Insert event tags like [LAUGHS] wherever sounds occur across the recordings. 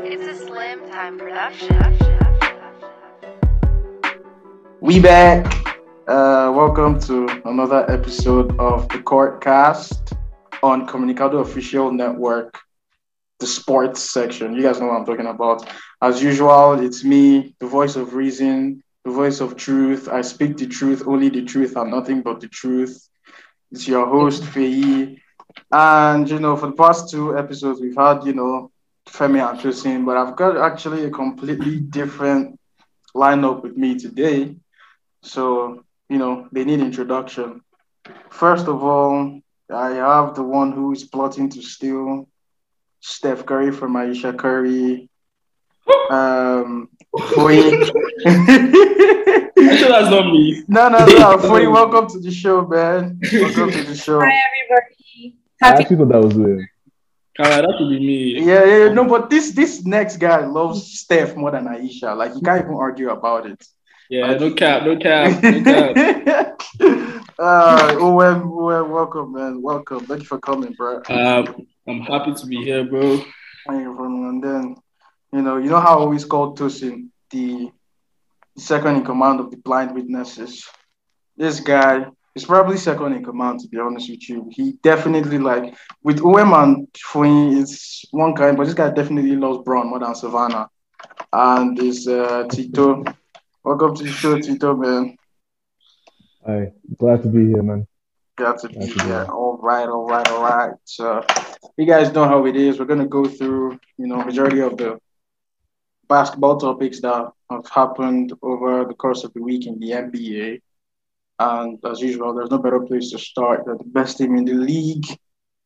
It's a Slim Time production. We back. Uh, welcome to another episode of the Court Cast on Comunicado Official Network, the sports section. You guys know what I'm talking about. As usual, it's me, the voice of reason, the voice of truth. I speak the truth, only the truth, and nothing but the truth. It's your host, Feyi. And, you know, for the past two episodes, we've had, you know, Femi and Tosin, but I've got actually a completely different lineup with me today. So, you know, they need introduction. First of all, I have the one who is plotting to steal Steph Curry from Ayesha Curry. Um, Foyi. Sure that's not me. no, no, no. [LAUGHS] Foyi, welcome to the show, man. Welcome to the show. Hi everybody. I Happy actually thought that was weird. Alright, that could be me. Yeah, yeah, yeah, no, but this this next guy loves Steph more than Ayesha. Like you can't even argue about it. Yeah, no cap, no cap, no [LAUGHS] cap. uh, OM, OM, welcome, man. Welcome. Thank you for coming, bro. Um, I'm happy to be here, bro. Thank you for coming. And then, you know, you know how I always call Tosin the second in command of the blind witnesses. This guy is probably second in command, to be honest with you. He definitely like with OM and Foyin, it's one kind, but this guy definitely loves Bron more than Savannah. And this uh, Tito. Welcome to the show, Tito, man. Hi, glad to be here, man. Got to be Glad to be here. here. All right, all right, all right. So you guys know how it is. We're gonna go through, you know, majority of the basketball topics that have happened over the course of the week in the NBA. And as usual, there's no better place to start than the best team in the league,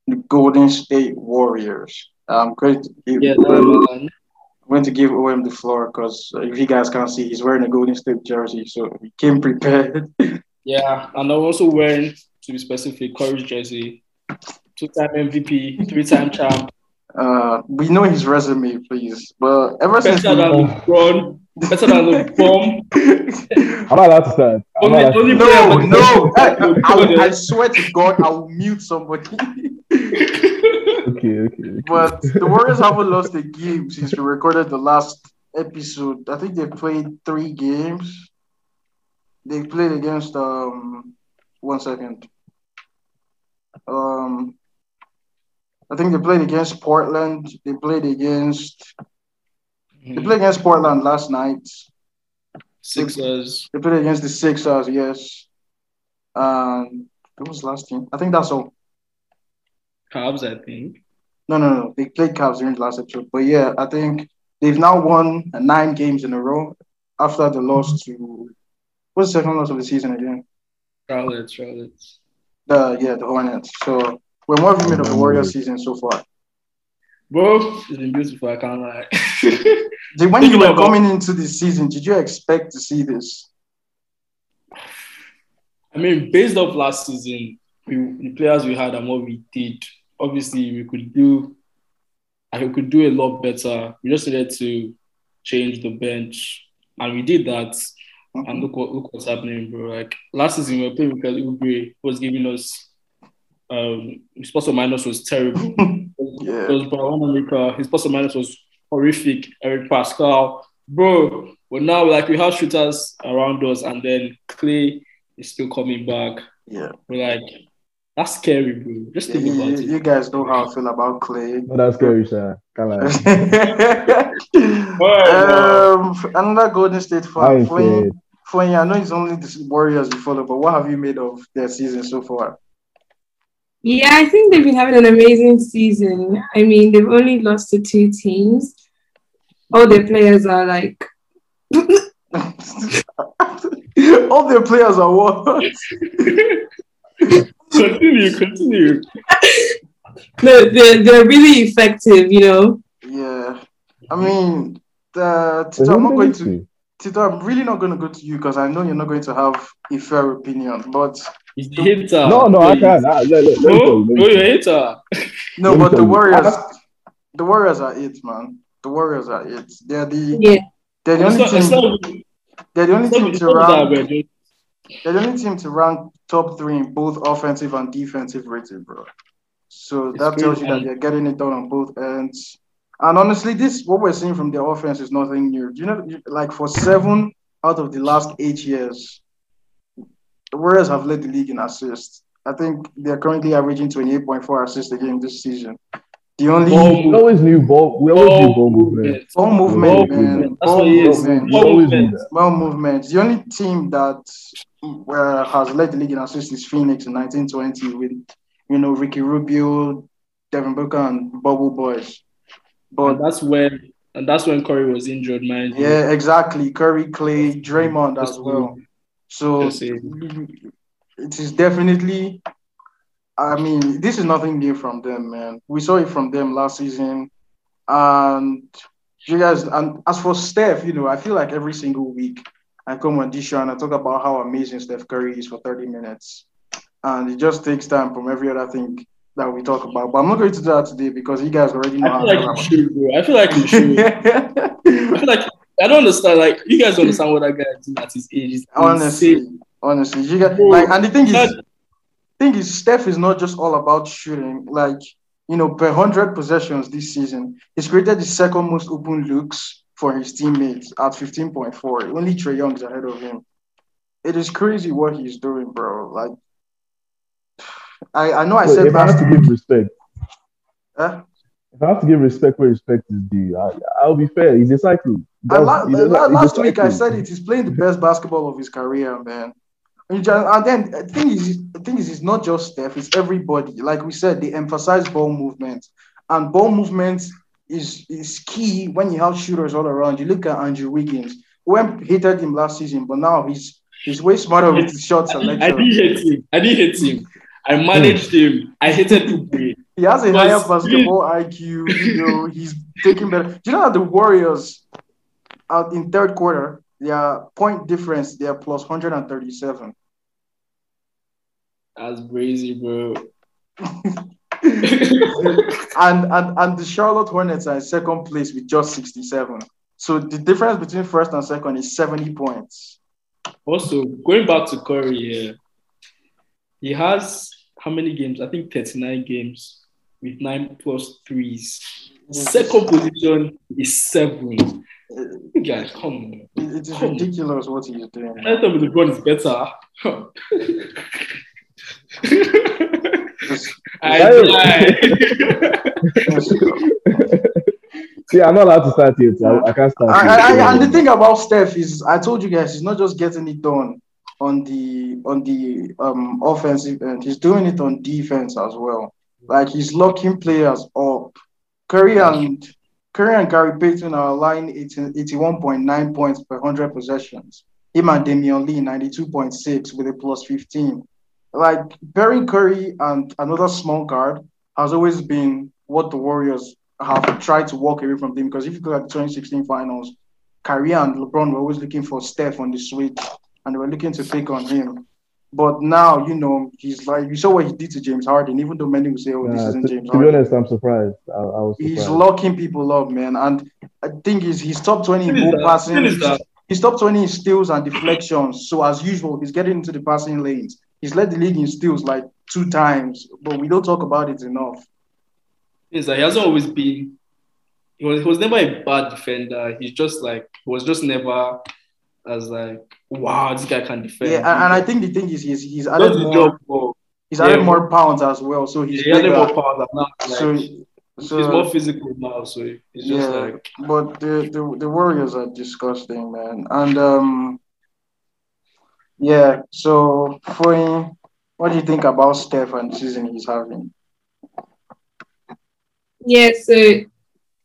the Golden State Warriors. I'm going to give, Yeah, OM. Uh, I'm going to give OM the floor because if you guys can't see, he's wearing a Golden State jersey, so he came prepared. [LAUGHS] Yeah, and I'm also wearing, to be specific, Curry's jersey. Two-time MVP, three-time champ. Uh, we know his resume, please. But ever since Better than we, LeBron, better than LeBron. I'm not allowed to start. I'm Only, allowed only no, no, [LAUGHS] I, I, I swear to God, I will mute somebody. Okay, okay. okay. but the Warriors haven't lost a game since we recorded the last episode. I think they played three games. They played against um one second. Um I think they played against Portland. They played against they played against Portland last night. Sixers. They played against the Sixers, yes. Um, it was last team? I think that's all. Cavs, I think. No, no, no. They played Cavs during the last episode, but yeah, I think they've now won nine games in a row after the loss to what's the second loss of the season again? Charlotte, Charlotte. The yeah, the Hornets. So we're you made of the Warriors season so far. Bro, it's been beautiful, I can't lie. [LAUGHS] Did, when you were coming into this season, did you expect to see this? I mean, based off last season, we, the players we had and what we did, obviously we could do, I could do a lot better. We just needed to change the bench, and we did that. And mm-hmm. look what look what's happening, bro. Like last season, we were playing with Kelly Oubre, who was giving us um his plus or minus was terrible. [LAUGHS] Yeah. It was Brown His plus or minus was horrific. Eric Paschall, bro. But now, like we have shooters around us, and then Klay is still coming back. Yeah. We're like, that's scary, bro. Just think You, about you- it. you guys know how I feel about Klay. [LAUGHS] No, that's scary, sir. Can't um, another Golden State I fan. ain't Foyin, I know it's only the Warriors you follow, but what have you made of their season so far? Yeah, I think they've been having an amazing season. I mean, they've only lost to two teams. All their players are like [LAUGHS] All their players are what? [LAUGHS] continue, continue. [LAUGHS] no, they're they're really effective, you know. Yeah. I mean, the, Tito, I'm not going to to. Tito, I'm really not going to go to you because I know you're not going to have a fair opinion. But He's the hater. No, no, I can't. I, let, let, let me No, no, you're a hater. no, Let but the tell you. Warriors, the Warriors are it, man. The Warriors are it. They're the Yeah. they're the only not, team. not, They're the only team to rank. we're They're the only team to rank top three in both offensive and defensive rating, bro. So It's that tells you crazy. that they're getting it done on both ends. And honestly, this what we're seeing from their offense is nothing new. Do you know, like for seven out of the last eight years, the Warriors have led the league in assists. I think they're currently averaging 28.4 assists a game this season. The only Ball We always knew ball. We always knew ball movement. ball movement, Ball man. movement. That's Ball what it is. movement. Ball movement. that. Well, movement. The only team that uh, has led the league in assists is Phoenix in 1920 with, you know, Ricky Rubio, Devin Booker, and Bubble Boys. But And that's when and that's when Curry was injured, man. yeah, exactly. Curry, Klay, Draymond as well. So it is definitely. I mean, this is nothing new from them, man. We saw it from them last season, and you guys. And as for Steph, you know, I feel like every single week I come on this show and I talk about how amazing Steph Curry is for 30 minutes, and it just takes time from every other thing that we talk about. But I'm not going to do that today because you guys already know I feel like you should, bro. I feel like you should. [LAUGHS] I feel like I don't understand. Like you guys understand what that guy is doing at his age. It's honestly, insane. honestly, you get like, and the thing is, that- thing is, Steph is not just all about shooting. Like, you know, per hundred possessions this season, he's created the second most open looks for his teammates at fifteen point four. Only Trae Young is ahead of him. It is crazy what he's doing, bro. Like, I I know I But said if I have last to week. give respect, eh? If I have to give respect where respect is due, I, I'll be fair. He's a cycle. He And la- he la- he's a last week I said it. He's playing the best basketball of his career, man. And you just- and then the thing is, the thing is, it's not just Steph. It's everybody. Like we said, they emphasize ball movement, and ball movement is is key when you have shooters all around. You look at Andrew Wiggins, who hated him last season, but now he's he's way smarter with his shot I selection. didn't hate him. I didn't hate him. I managed him. I hated Oubre. He has a higher basketball IQ. You know, he's taking better. Do you know that the Warriors out in third quarter, their point difference, they're plus 137. That's crazy, bro. [LAUGHS] and, and and the Charlotte Hornets are in second place with just 67. So the difference between first and second is 70 points. Also, going back to Curry, yeah, he has how many games? I think 39 games with nine plus threes. Second position is seven. Guys, come on. It- it is ridiculous what he's doing. I thought LeBron is better. Just- [LAUGHS] I just- [LAUGHS] [LAUGHS] See, I'm not allowed to start yet. So I, I can't start. I. I, I, and the thing about Steph is, I told you guys, he's not just getting it done on the on the um offensive end. He's doing it on defense as well. Like he's locking players up. Curry and Curry and Gary Payton are aligned 80 81.9 points per 100 possessions. Him and Damion Lee 92.6 with a plus 15. Like pairing Curry and another small guard has always been what the Warriors have tried to walk away from them because if you look at the 2016 finals, Kyrie and LeBron were always looking for Steph on the switch and they were looking to pick on him. But now, you know, he's like, you saw what he did to James Harden, even though many will say, oh, this Nah, isn't to, James to be honest, I'm surprised. I, I was He's locking people up, man. And I think he's, he's top 20 in Still is ball passing. still is that. He's top 20 in steals and deflections. So, as usual, he's getting into the passing lanes. He's led the league in steals like two times, but we don't talk about it enough. is that he hasn't always been. He was, he was never a bad defender. He's just like he was just never as like wow this guy can defend. Yeah, and, and I think the thing is, he's, he's added more, job he's added Yeah. more pounds as well. So he's He had bigger. more power than now. Like, so, he's more physical now, so it's just yeah, like but the, the the Warriors are disgusting, man. And um, yeah. So, for him, what do you think about Steph and the season he's having? Yeah, so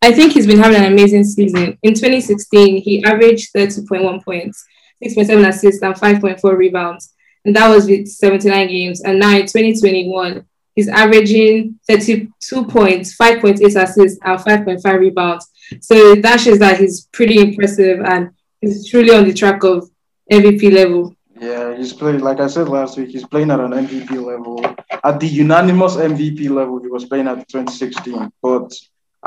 I think he's been having an amazing season. In 2016, he averaged 30.1 points, 6.7 assists, and 5.4 rebounds. And that was with 79 games. And now in 2021, he's averaging 32 points, 5.8 assists, and 5.5 rebounds. So that shows that he's pretty impressive and he's truly on the track of MVP level. Yeah, he's playing. Like I said last week, he's playing at an MVP level, at the unanimous MVP level. He was playing at 2016, but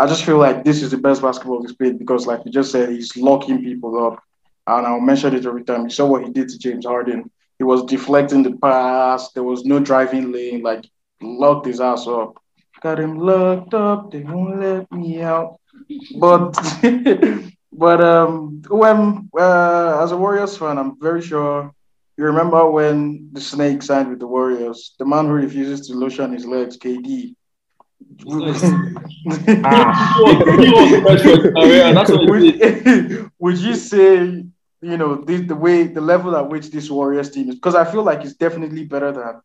I just feel like this is the best basketball he's played because, like you just said, he's locking people up. and I'll mention it every time. You saw what he did to James Harden. He was deflecting the pass. There was no driving lane. Like locked his ass up. Got him locked up. They won't let me out. But [LAUGHS] but um when uh, as a Warriors fan, I'm very sure you remember when the Snake signed with the Warriors. The man who refuses to lotion his legs, KD. Would, ah. [LAUGHS] would you say you know the, the way the level at which this Warriors team is because I feel like it's definitely better than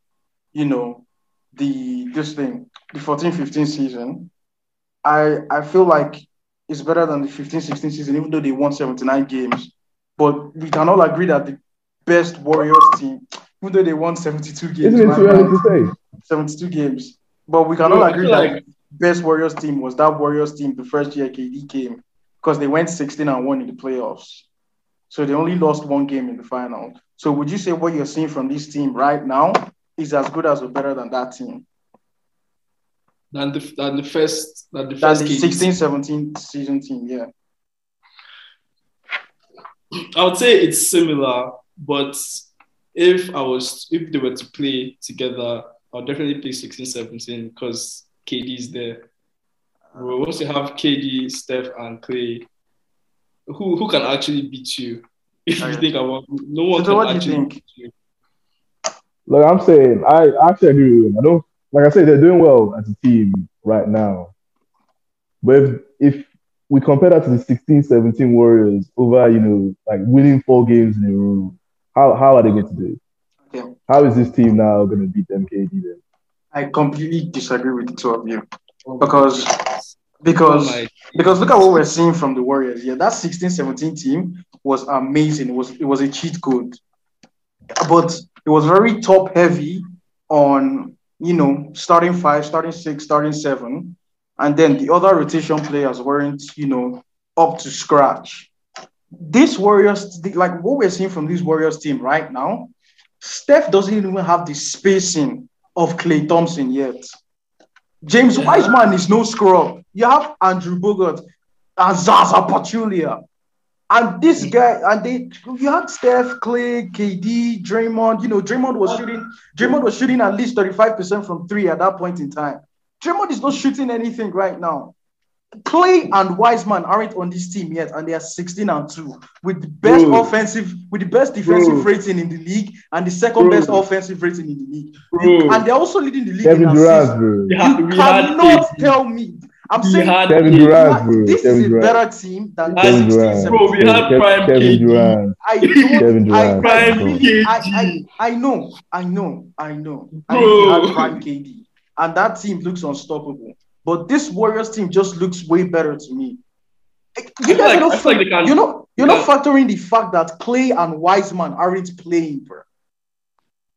you know the this thing the 14-15 season. I I feel like it's better than the 15-16 season even though they won 79 games. But we can all agree that the best Warriors team, even though they won 72 games, Isn't it too early to say? 72 games. But we can Bro, all agree that like- best Warriors team was that Warriors team the first year KD came because they went 16 and 1 in the playoffs. So they only lost one game in the final. So would you say what you're seeing from this team right now is as good as or better than that team? Than the, than the first, than the first the 16 17 season team, yeah. I would say it's similar, but if I was if they were to play together, I'll definitely play 16, 17 because KD is there. Bro, once you have KD, Steph, and Klay, who who can actually beat you? [LAUGHS] If you think about it, no one So can what do you actually beat you. Like I'm saying, I actually agree with him. I don't like I said, they're doing well as a team right now. But if, if we compare that to the 16, 17 Warriors over, you know, like winning four games in a row, how how are they going to do it? Okay. How is this team now going to beat them KD then? I completely disagree with the two of you. Because because Oh Because look at what we're seeing from the Warriors. Yeah, that 16-17 team was amazing. It was it was a cheat code. But it was very top heavy on you know starting five, starting six, starting seven. And then the other rotation players weren't, you know, up to scratch. This Warriors, like what we're seeing from this Warriors team right now, Steph doesn't even have the spacing of Klay Thompson yet. James Yeah. Wiseman is no scrub. You have Andrew Bogut and Zaza Pachulia. And this guy, and they you had Steph, Klay, KD, Draymond. You know, Draymond was shooting, Draymond was shooting at least 35% from three at that point in time. Draymond is not shooting anything right now. Klay and Wiseman aren't on this team yet, and they are 16 and 2 with the best Bro. offensive, with the best defensive Bro. rating in the league and the second Bro. best offensive rating in the league. Bro. And they're also leading the league in Kevin assists. Durant, bro. We You we cannot KD. tell me. I'm We saying had Kevin Durant, bro. this Kevin is a Durant. better team than Kevin 16, Durant. 17. Bro, we had Kev- prime [LAUGHS] Kevin KD. Durant. I Kevin Durant. I, Prime really, I, I, I know, I know, I know. I Bro. really had prime KD, and that team looks unstoppable. But this Warriors team just looks way better to me. You guys like, are not, like can- you're not you're they not factoring the fact that Klay and Wiseman aren't playing, bro.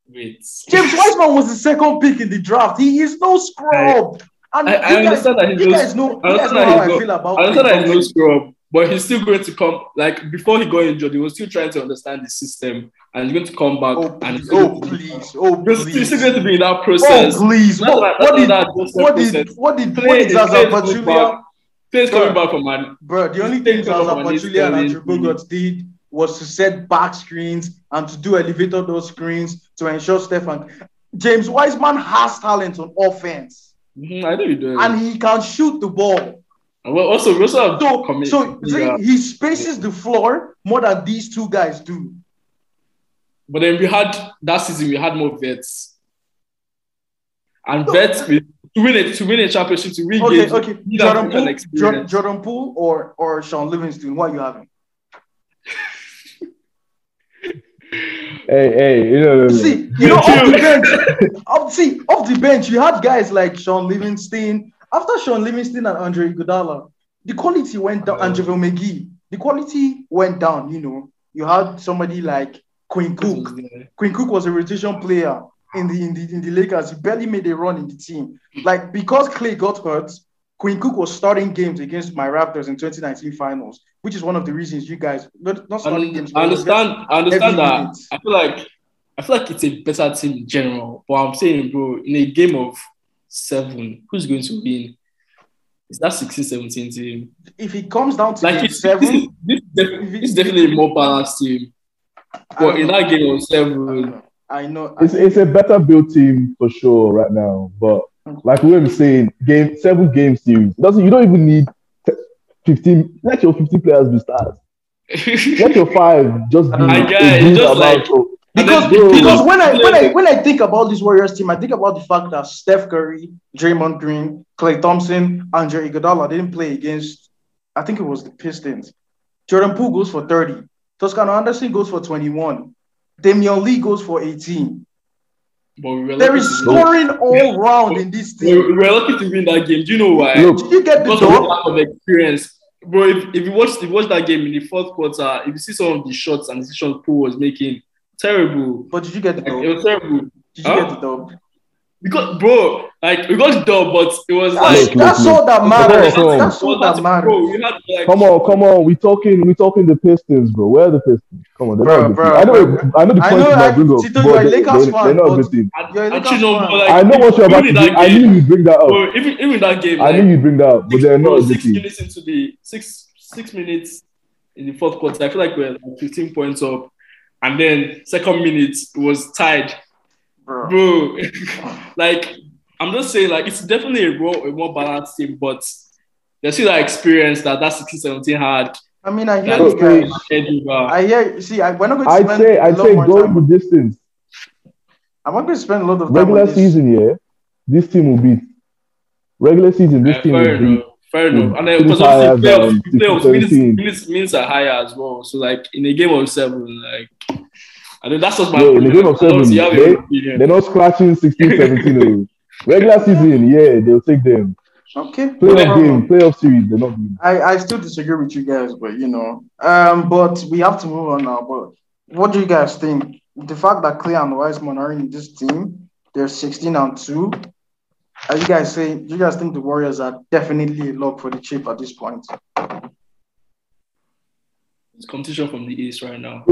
Wait. James Wiseman was the second pick in the draft. He is no scrub. and I- I you guys, understand that he's you no- guys know, I you guys understand know how I feel about I understand that he's no scrub, but he's still going to come. Like before he got injured, he was still trying to understand the system, and he's going to come back. Oh and he's please, oh going to be- please, oh He's still- he's still going to be in that oh process. please. What, what- what did what that what did process. what did what did is Zaza Klay is coming Pachulia? Players coming back from man. Bro, the only thing Zaza Pachulia and Andrew me. Bogut did was to set back screens and to do elevator door screens to ensure Stefan. James Wiseman has talent on offense Mhm, I know you do. and he can shoot the ball. And well, also, we also have So, commit- so see, yeah. he spaces the floor more than these two guys do. But then we had that season, we had more vets. And vets with to win it to win a championship to win Okay, games. okay. you need Jordan African Poole, Jordan. Jordan Poole or or Shaun Livingston, what are you having? [LAUGHS] Hey, hey, you know, See, you know, [LAUGHS] off the bench, off, see, off the bench, you had guys like Shaun Livingston. After Shaun Livingston and Andre Iguodala, the quality went down. And JaVale McGee, the quality went down. You know, you had somebody like Quinn Cook. Quinn Cook was a rotation player in the in the in the Lakers. He barely made a run in the team. Like because Klay got hurt, Quinn Cook was starting games against my Raptors in 2019 finals, which is one of the reasons you guys not, not starting games. I he was understand. I understand that. minutes. I feel like I feel like it's a better team in general. But I'm saying, bro, in a game of seven, who's going to win? Is that 16 17 team. If it comes down to Like, game it's, seven, this, this, is this is definitely a more balanced team. But in that game of seven, I know. It's it's a better built team for sure right now. But like we were saying, game seven game series doesn't you don't even need fifteen. Let your fifteen players be stars. [LAUGHS] Let your five just be I get a it, good just amount like- of- because, because when I when I when I think about this Warriors team, I think about the fact that Steph Curry, Draymond Green, Klay Thompson, Andre Iguodala didn't play against. I think it was the Pistons. Jordan Poole goes for thirty. Toscano Anderson goes for twenty-one. Damion Lee goes for eighteen. but we were There lucky is to win. scoring all round in this We team. we were lucky to win that game. Do you know why? Look, Did you get the because of the dog? lack of experience. Bro, if, if you watch if you watch that game in the fourth quarter, if you see some of the shots and decisions Poole was making, terrible. But did you get the Like, dog? it was terrible. Did you Huh? get the dog? Because bro, like we got done, but it was That's, like look, that's all that matters. on, That's all that matters. Bro, had like come on, come on. We talking we talking the Pistons, bro. Where are the Pistons? Come on, they're Bro, not a good bro. I know bro. I know the I points know, you I- might bring up, Tito, you're a they, Lakers they, fan, they're not a but- good team. I, You're a I Lakers actually know, fan. but like I know what you're about to do. I game- knew you'd bring that up. Bro, even even that game, I knew you'd bring that up, but six, they're not bro, a good six minutes into the six six minutes in the fourth quarter, I feel like we're like 15 points up, and then second minute was tied, Bro. bro. [LAUGHS] like I'm just saying, like it's definitely a more a more balanced team, but there's still that experience that that 16 17 had. I mean, I hear That you guys. edge over. I hear. See, I, we're not going to I'd spend say I'd say more going time. the distance. I'm not going to spend a lot of time Regular on this. season, yeah, this team will beat. Regular season, this Uh, team fair will beat. Enough. Fair enough. And then Finish because obviously higher playoffs, than playoffs minutes, minutes, minutes are higher as well. So like in a game of seven, like I think that's just my Yeah, in a game of seven, Obviously, you have they- your opinion. They're not scratching 16, 17. oh. [LAUGHS] Regular season, yeah, they'll take them. Okay. no Playoff problem. game, playoff series, they're not doing. I, I still disagree with you guys, but you know, um, but we have to move on now. But what do you guys think? The fact that Klay and Wiseman are in this team, they're 16 and 2. Are you guys say, do you guys think the Warriors are definitely a lock for the chip at this point? It's competition from the East right now.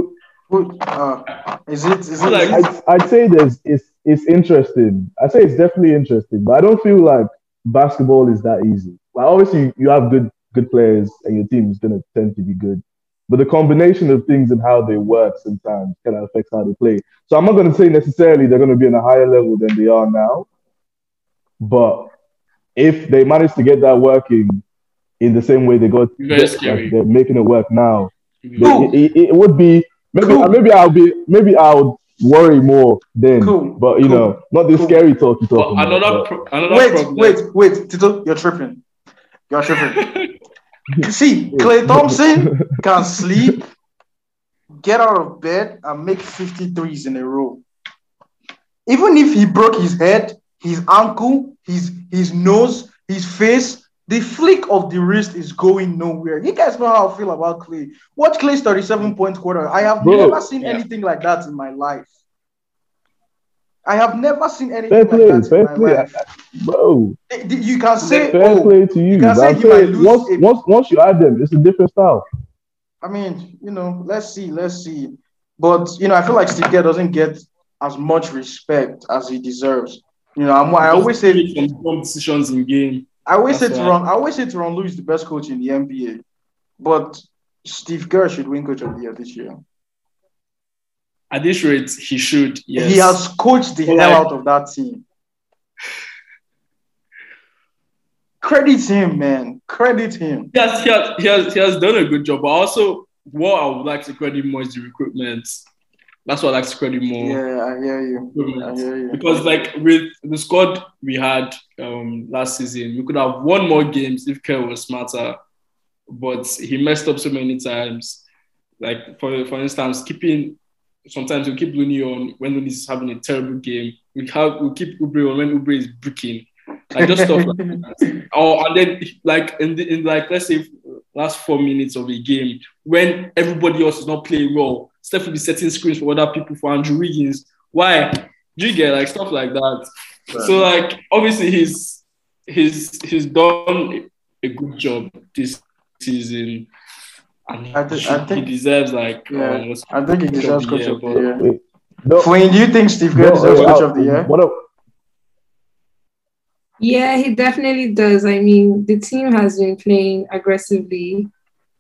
Uh is it is it, Like- it I'd, I'd say there's it's it's interesting. I'd say it's definitely interesting, but I don't feel like basketball is that easy. Like obviously you have good good players and your team is gonna tend to be good. But the combination of things and how they work sometimes kind of affects how they play. So I'm not gonna say necessarily they're gonna be on a higher level than they are now. But if they manage to get that working in the same way they got Very like, they're making it work now, Cool. Cool. it, it, it would be maybe Cool. maybe I'll be maybe I'll worry more then. Cool. But you Cool. know, not the Cool. scary talk you But talking about. another but- pro- another wait, problem. wait, wait, Tito, you're tripping. You're tripping. [LAUGHS] See, Klay [LAUGHS] Thompson can sleep, get out of bed, and make 53s in a row. Even if he broke his head, his ankle, his his nose, his face, the flick of the wrist is going nowhere. You guys know how I feel about Klay. Watch Klay's 37 point quarter. I have Bro, never seen yeah. anything like that in my life. I have never seen anything Fair like play, that fair in my play. life. bro, You can say, fair oh, play to you. can say he might lose once, a- once once you add them, it's a different style. I mean, you know, let's see, let's see. But you know, I feel like Steve Kerr doesn't get as much respect as he deserves. You know, I'm, I always say, some dumb decisions in game. I always say. Ron, I always say to Ron Lewis, the best coach in the NBA. But Steve Kerr should win Coach of the Year this year. At this rate, he should. Yes. He has coached the But hell like- out of that team. Credit him, man. Credit him. Yes, he has, he has, he has done a good job. But also, what I would like to credit more is the recruitment. That's what I like credit more. Yeah, I hear you. I hear you. Because like with the squad we had um last season, we could have won more games if Kerr was smarter, but he messed up so many times. Like for for instance, keeping sometimes we keep Looney on when Looney is having a terrible game. We have we keep Oubre on when Oubre is breaking. Like just stuff like [LAUGHS] that. Or and then like in the in like let's say last four minutes of a game when everybody else is not playing well, Steph will be setting screens for other people for Andrew Wiggins. Why? Do you get like stuff like that? Right. So like obviously he's he's he's done a good job this season. And I, th- I think he deserves like yeah, um, I think he deserves coach of the year. Of the year. No, do you think Steve Kerr no, deserves coach of the uh, year? What a- yeah, he definitely does. I mean, the team has been playing aggressively,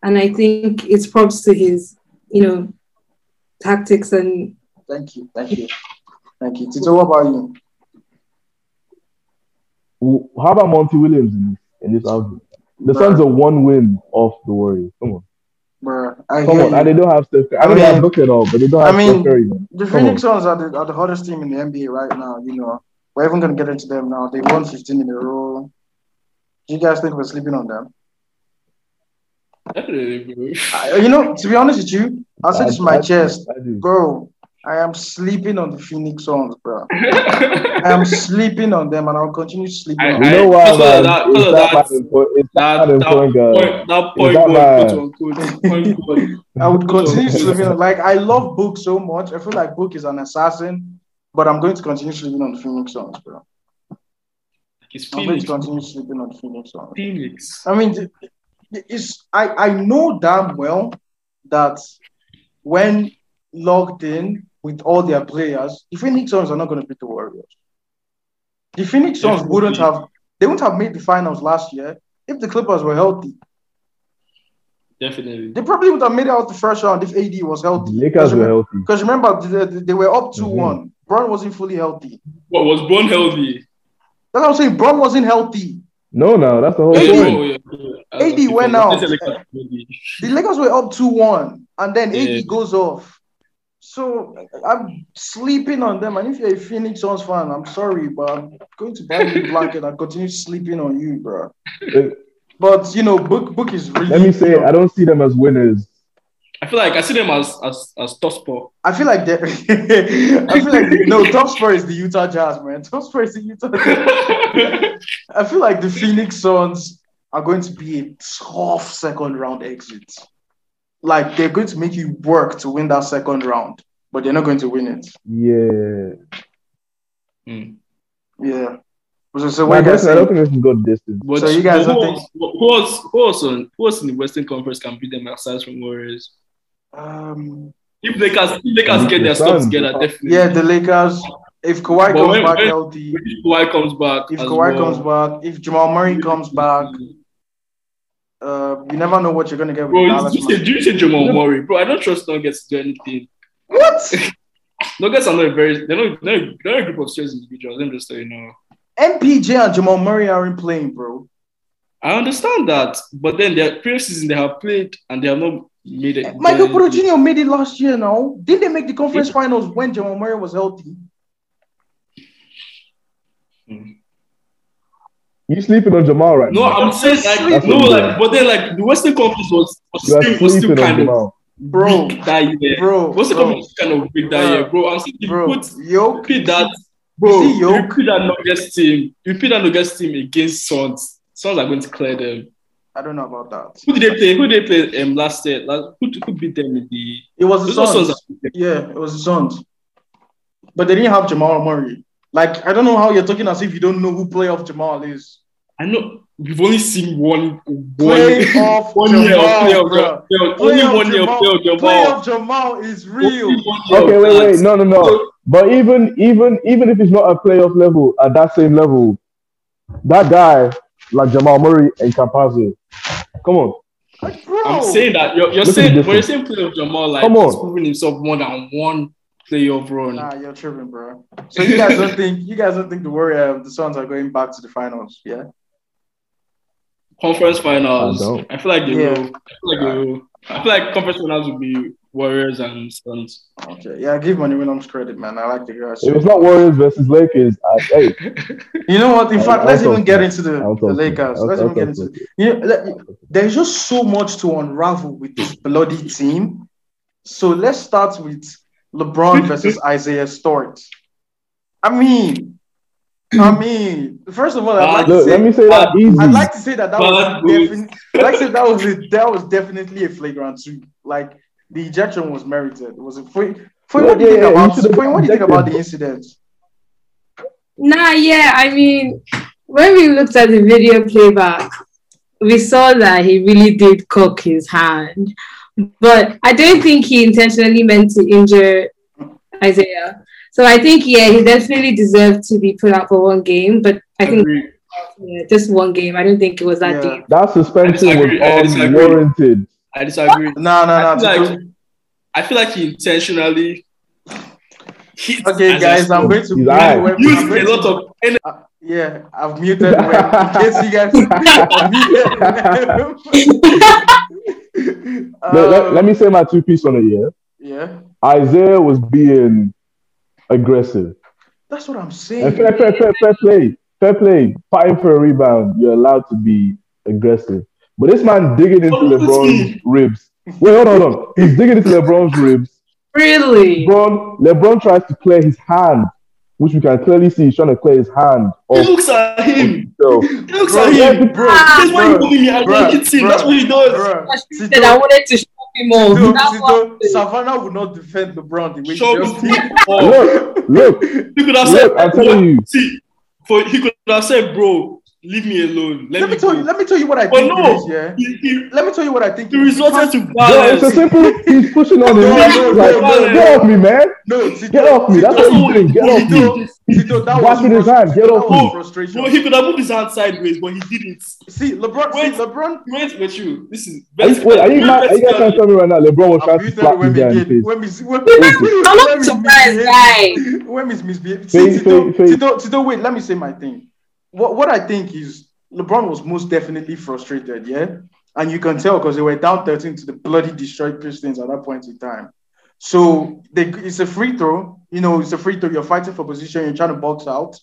and I think it's props to his, you know, tactics and Thank you, thank you, thank you. Tito, what about you? How about Monty Williams in this in this outfit? The Bruh. Suns are one win off the Warriors. Come on, Bruh, I come hear on, and they don't have Steph. I I know they have mean- Booker and all, but they don't I have mean, Steph Curry. Man. The Come Phoenix Suns are the, are the hottest team in the NBA right now. You know, we're even gonna get into them now. They won 15 in a row. Do you guys think we're sleeping on them? Definitely, bro. I, you know, to be honest with you, I'll say this in my chest, I bro. I am sleeping on the Phoenix Suns, bro. [LAUGHS] I am sleeping on them, and I'll continue sleeping I- on You them. know why, man? that- It's because that that- man point- It's that, that that point guard. that point that guard, bad? quote unquote, point guard. I would continue sleeping on. Like I love Book so much. I feel like Book is an assassin, but I'm going to continue sleeping on the Phoenix Suns, bro. It's I'm going Phoenix. to continue sleeping on the Phoenix Suns. Phoenix. I mean, it's I I know damn well that when logged in with all their players, the Phoenix Suns are not going to beat the Warriors. The Phoenix Suns Definitely. wouldn't have they wouldn't have made the finals last year if the Clippers were healthy. Definitely. They probably would have made it out the first round if AD was The healthy. Lakers were healthy. Because remember, they, they- they were up 2 Mm-hmm. one Bron wasn't fully healthy. What was Bron healthy? That's what I'm saying. Bron wasn't healthy. No, no, that's the whole AD point. Oh, yeah, yeah. AD went out. say Lakers healthy. The Lakers were up 2 1, and then AD Yeah. goes off. So I'm sleeping on them. And if you're a Phoenix Suns fan, I'm sorry, but I'm going to buy you a blanket and continue sleeping on you, bro. [LAUGHS] But you know, book book is really. Let me say, you know, I don't see them as winners. I feel like I see them as as as top spot. I feel like that. [LAUGHS] I feel like the, no top spur is the Utah Jazz, man. Top spur is the Utah. Jazz. [LAUGHS] I feel like the Phoenix Suns are going to be a tough second round exit. Like they're going to make you work to win that second round, but they're not going to win it. Yeah. Hmm. Yeah. So, so No, I you guys don't I don't think they can go the distance. But So you guys but who, don't else, who else who else on who else in the Western Conference can beat them aside from Warriors? Um, If Lakers if Lakers get their stuff together, definitely. yeah, the Lakers. If Kawhi But comes when- back when- healthy, If Kawhi comes back, if Kawhi well, comes back, if Jamal Murray comes back, uh, you never know what you're gonna get with Bro, Dallas. you say, do you say Jamal Murray, bro? I don't trust Nuggets to do anything. What? [LAUGHS] Nuggets are not a very they're not they're, not- they're a group of serious individuals. Let me just tell you now. MPJ and Jamal Murray aren't playing, bro. I understand that, but then their previous season they have played and they have not made it. Michael they- Porter Jr. made it last year now. Did they make the conference finals when Jamal Murray was healthy? Hmm. You sleeping on Jamal right No, now? I'm saying like That's no, like but then like the Western Conference was, was still was still kind of Jamal. Bro, that year. bro, Western bro, Conference was kind of weak that year, uh, bro. I'm saying if you put Yo, repeat that, You bro. see You Yoke? repeat that Nuggets team. You repeat that Nuggets team against Suns. Suns are going to clear them. I don't know about that. Who did they play? Who did they play um, last year? Last, who, who beat them in the? It was the Suns. Suns. that beat them. Yeah, it was the Suns. But they didn't have Jamal Murray. Like, I don't know how you're talking as if you don't know who playoff Jamal is. I know we've only seen one one Playoff one year of Jamal, playoff. Jamal. Only Playoff one year of Jamal- playoff. Jamal. Playoff Jamal is real. Only one year Okay, wait, wait, no, no, no. But even, even, even if it's not a playoff level, at that same level, that guy like Jamal Murray and Campazzo, come on, Like, bro. I'm saying that you're, you're Look at saying the when you're difference. saying playoff Jamal, like Come on. he's proving himself more than one playoff run. Nah, you're tripping, bro. So you guys don't think you guys don't think the Warrior uh, the Suns are going back to the finals? Yeah. Conference finals. I. I, feel like they Yeah. will. I feel like they will. I feel like conference finals would be Warriors and Suns. Okay. Yeah, give Monty Williams credit, man. I like the guys. if it's not Warriors versus Lakers, I, hey, [LAUGHS] You know what? In I'll- fact, I'll let's talk even get into the, the talk to you. Lakers. I'll- let's I'll even get into you know, let- there's just so much to unravel with this bloody team. So let's start with LeBron [LAUGHS] versus Isaiah Stewart. I mean, I mean, first of all, I'd like to say, let me say that easy. I'd like to say that that was Bad boys. definitely, like say that was a, that was definitely a flagrant two. Like the ejection was merited. It was a for, for what do you Yeah, think yeah, about for what do you think about the incident? Nah, yeah, I mean, when we looked at the video playback, we saw that he really did cock his hand. But I don't think he intentionally meant to injure Isaiah. So I think, yeah, he definitely deserved to be put out for one game. But I think Agree. Yeah, just one game. I don't think it was that Yeah. deep. That suspension was disagree, I unwarranted. I disagree. No, no, no. I feel like I feel like he intentionally. hit Okay, guys, a I'm going to He's mute alright. when- I'm Used going a lot of energy. Yeah, I've muted when, in case you guys. I've [LAUGHS] let, let- Um, let me say my two piece on it. Yeah, Yeah, Isaiah was being aggressive. that's what I'm And saying. fair, fair, fair, fair play, fair play. Fighting for a rebound, you're allowed to be aggressive. But this man digging into Oh, LeBron's ribs. Wait, hold on, hold on. He's digging into LeBron's ribs. Really? LeBron, LeBron tries to clear his hand, which we can clearly see he's trying to clear his hand He looks at him. himself. He looks Bro, at him. bro, That's why bro, he bullying me. I bro, don't hit him. bro, That's what he does. Bruh, She said I wanted to show him off. Tito- That's Tito, what- Savannah would not defend LeBron the way she Show just me. did. [LAUGHS] Oh, Look, look, he could have look, said, I'm telling you. See, for he could have said, "Bro, leave me alone. Let, Let me me tell go." you. Let me tell you what I But think no. it is. Yeah. He, he, Let me tell you what I think. he it is. resorted to Yo, it's a simple. He's pushing on him. No, no, like, no, no, get off me, man. No, Tito, Get off me. That's Tito, what he's doing. Get off me. Tito, Tito, that was Washing his hand, get off was me. frustration. Bro, he could have moved his hand sideways, but he didn't. See, LeBron. Wait. See, LeBron. Wait with you. This is Are you, wait, are you, mad, are you guys trying to tell me right now LeBron was I'm trying to muted slap when this we guy in the get face? when we when, I'm not when we surprised, misbehave- guy. When we misbehave. Fake, See, Tito, fake, fake. Tito, Tito, wait. Let me say my thing. What what I think is LeBron was most definitely frustrated. Yeah, and you can tell because they were down 13 to the bloody Detroit Pistons at that point in time. So they, it's a free throw. You know, it's a free throw. You're fighting for position. You're trying to box out,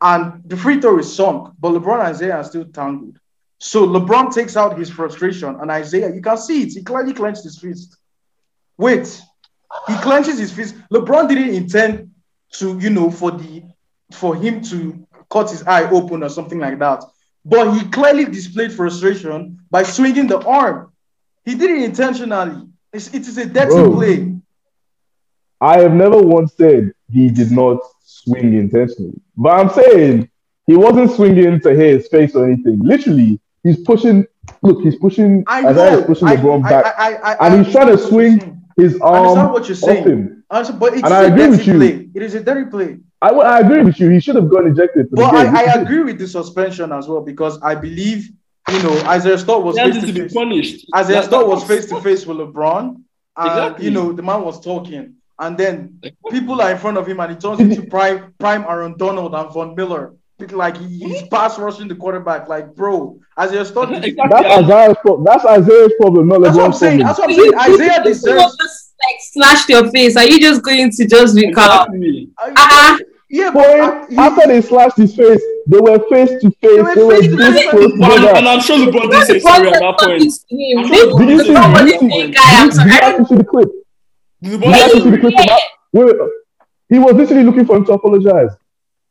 and the free throw is sunk. But LeBron and Isaiah are still tangled. So LeBron takes out his frustration, and Isaiah, you can see it. He clearly clenched his fist. Wait, he clenches his fist. LeBron didn't intend to, you know, for the for him to cut his eye open or something like that. But he clearly displayed frustration by swinging the arm. He did it intentionally. It's, it is a dirty Bro. play. I have never once said he did not swing intentionally, but I'm saying he wasn't swinging to hit his face or anything. Literally, he's pushing. Look, he's pushing. I know. is pushing I, LeBron I, back, I, I, and he's trying to understand what you're swing his I understand arm what you're saying. him. Understand- But it's And a I agree with dirty play. It is a dirty play. I, I agree with you. He should have gone ejected. For But the game. I, I agree with the suspension as well because I believe, you know, Isaiah Stewart was He face to to be face. punished. Isaiah Like, Stott was face to face with LeBron, and Exactly. you know the man was talking, and then people are in front of him, and he turns into prime prime Aaron Donald and Von Miller. Like he, he's pass rushing the quarterback, like bro. Isaiah Stewart, [LAUGHS] Exactly. That's Isaiah's problem. That's Isaiah's problem, not that's what I'm saying. problem. That's what I'm saying. Isaiah deserves. just like slashed your face. Are you just going to just be calm? Exactly. Ah, yeah, but Boy, uh, he- after they slashed his face, they were face to face. were They were face to face. close And, together. and I'm sure LeBron did say sorry at that point. Did Did you see? Did you see? Did guy. I'm you, sorry. did you actually see the clip? Did you actually see the clip? Yeah. Wait, wait, he was literally looking for him to apologize.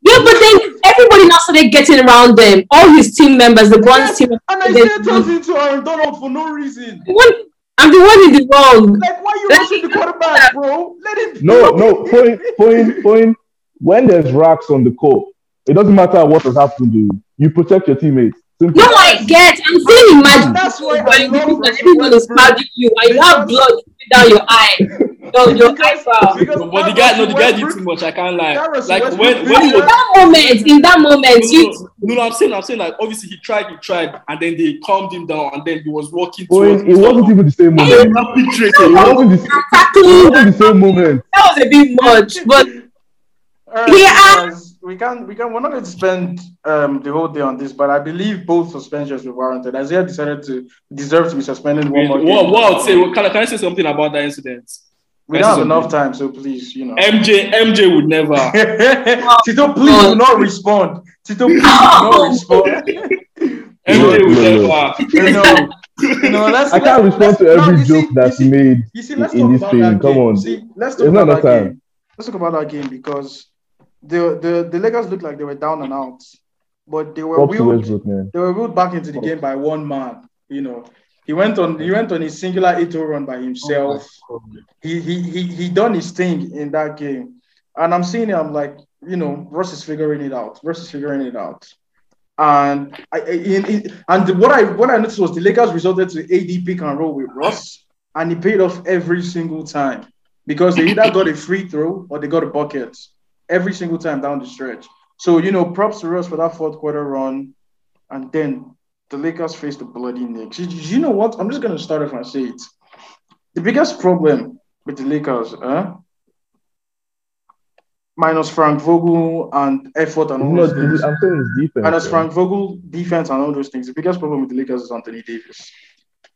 Yeah, but then everybody now started getting around them. All his team members, the Bronze team. and Isaiah turns into Aaron Donald for no reason. The I'm the one in the wrong. Like, why you rushing the him- quarterback, bro? Let him. No, no, point, point, point. When there's racks on the court, it doesn't matter what has happened to you. You protect your teammates. Simple. No, I get. I'm saying imagine That's why I when love you Russell everyone is Westbrook. you and you have blood down your eye. [LAUGHS] No, your eyebrow. Because but the guy, no, the guy did too much. I can't lie. Like when when he In that moment, in that moment, no, you no, no, I'm saying, I'm saying, like obviously he tried, he tried, and then they calmed him down, and then he was walking towards. Point, it wasn't even the same moment. even It perpetrated. wasn't the, it wasn't the same moment. That was a bit much, but All right, Yeah. guys, we can we can we're not going to spend um the whole day on this, but I believe both suspensions were warranted. Isaiah decided to deserve to be suspended one more What, game. what I would say, can, I- can I say something about that incident? we Can don't have enough time, so please, you know. MJ, MJ would never. [LAUGHS] Tito, please do not respond. Tito, please do not respond. [LAUGHS] MJ would Look, look, never. you know, you know, let's. I can't let's- respond to let's- no, every you see- joke that's you see, made see, in this about thing. Come on. See, let's talk There's about not that enough game. Let's talk about that game because the the the Lakers looked like they were down and out, but they were wheeled, they were wheeled back into the game by one man. You know, he went on he went on his singular 8 run by himself. He, he he he done his thing in that game, and I'm seeing it. I'm like, you know, Russ is figuring it out. Russ is figuring it out. And I, I- in, in, and what I what I noticed was the Lakers resorted to AD pick and roll with Russ, and he paid off every single time because they either got a free throw or they got a bucket every single time down the stretch. So you know, props to us for that fourth quarter run, and then the Lakers faced the bloody Knicks. You, you know what? I'm just gonna start off and say it. The biggest problem with the Lakers, huh? minus Frank Vogel and effort and all No, those things. I'm saying it's defense. Minus bro. Frank Vogel, defense and all those things. The biggest problem with the Lakers is Anthony Davis.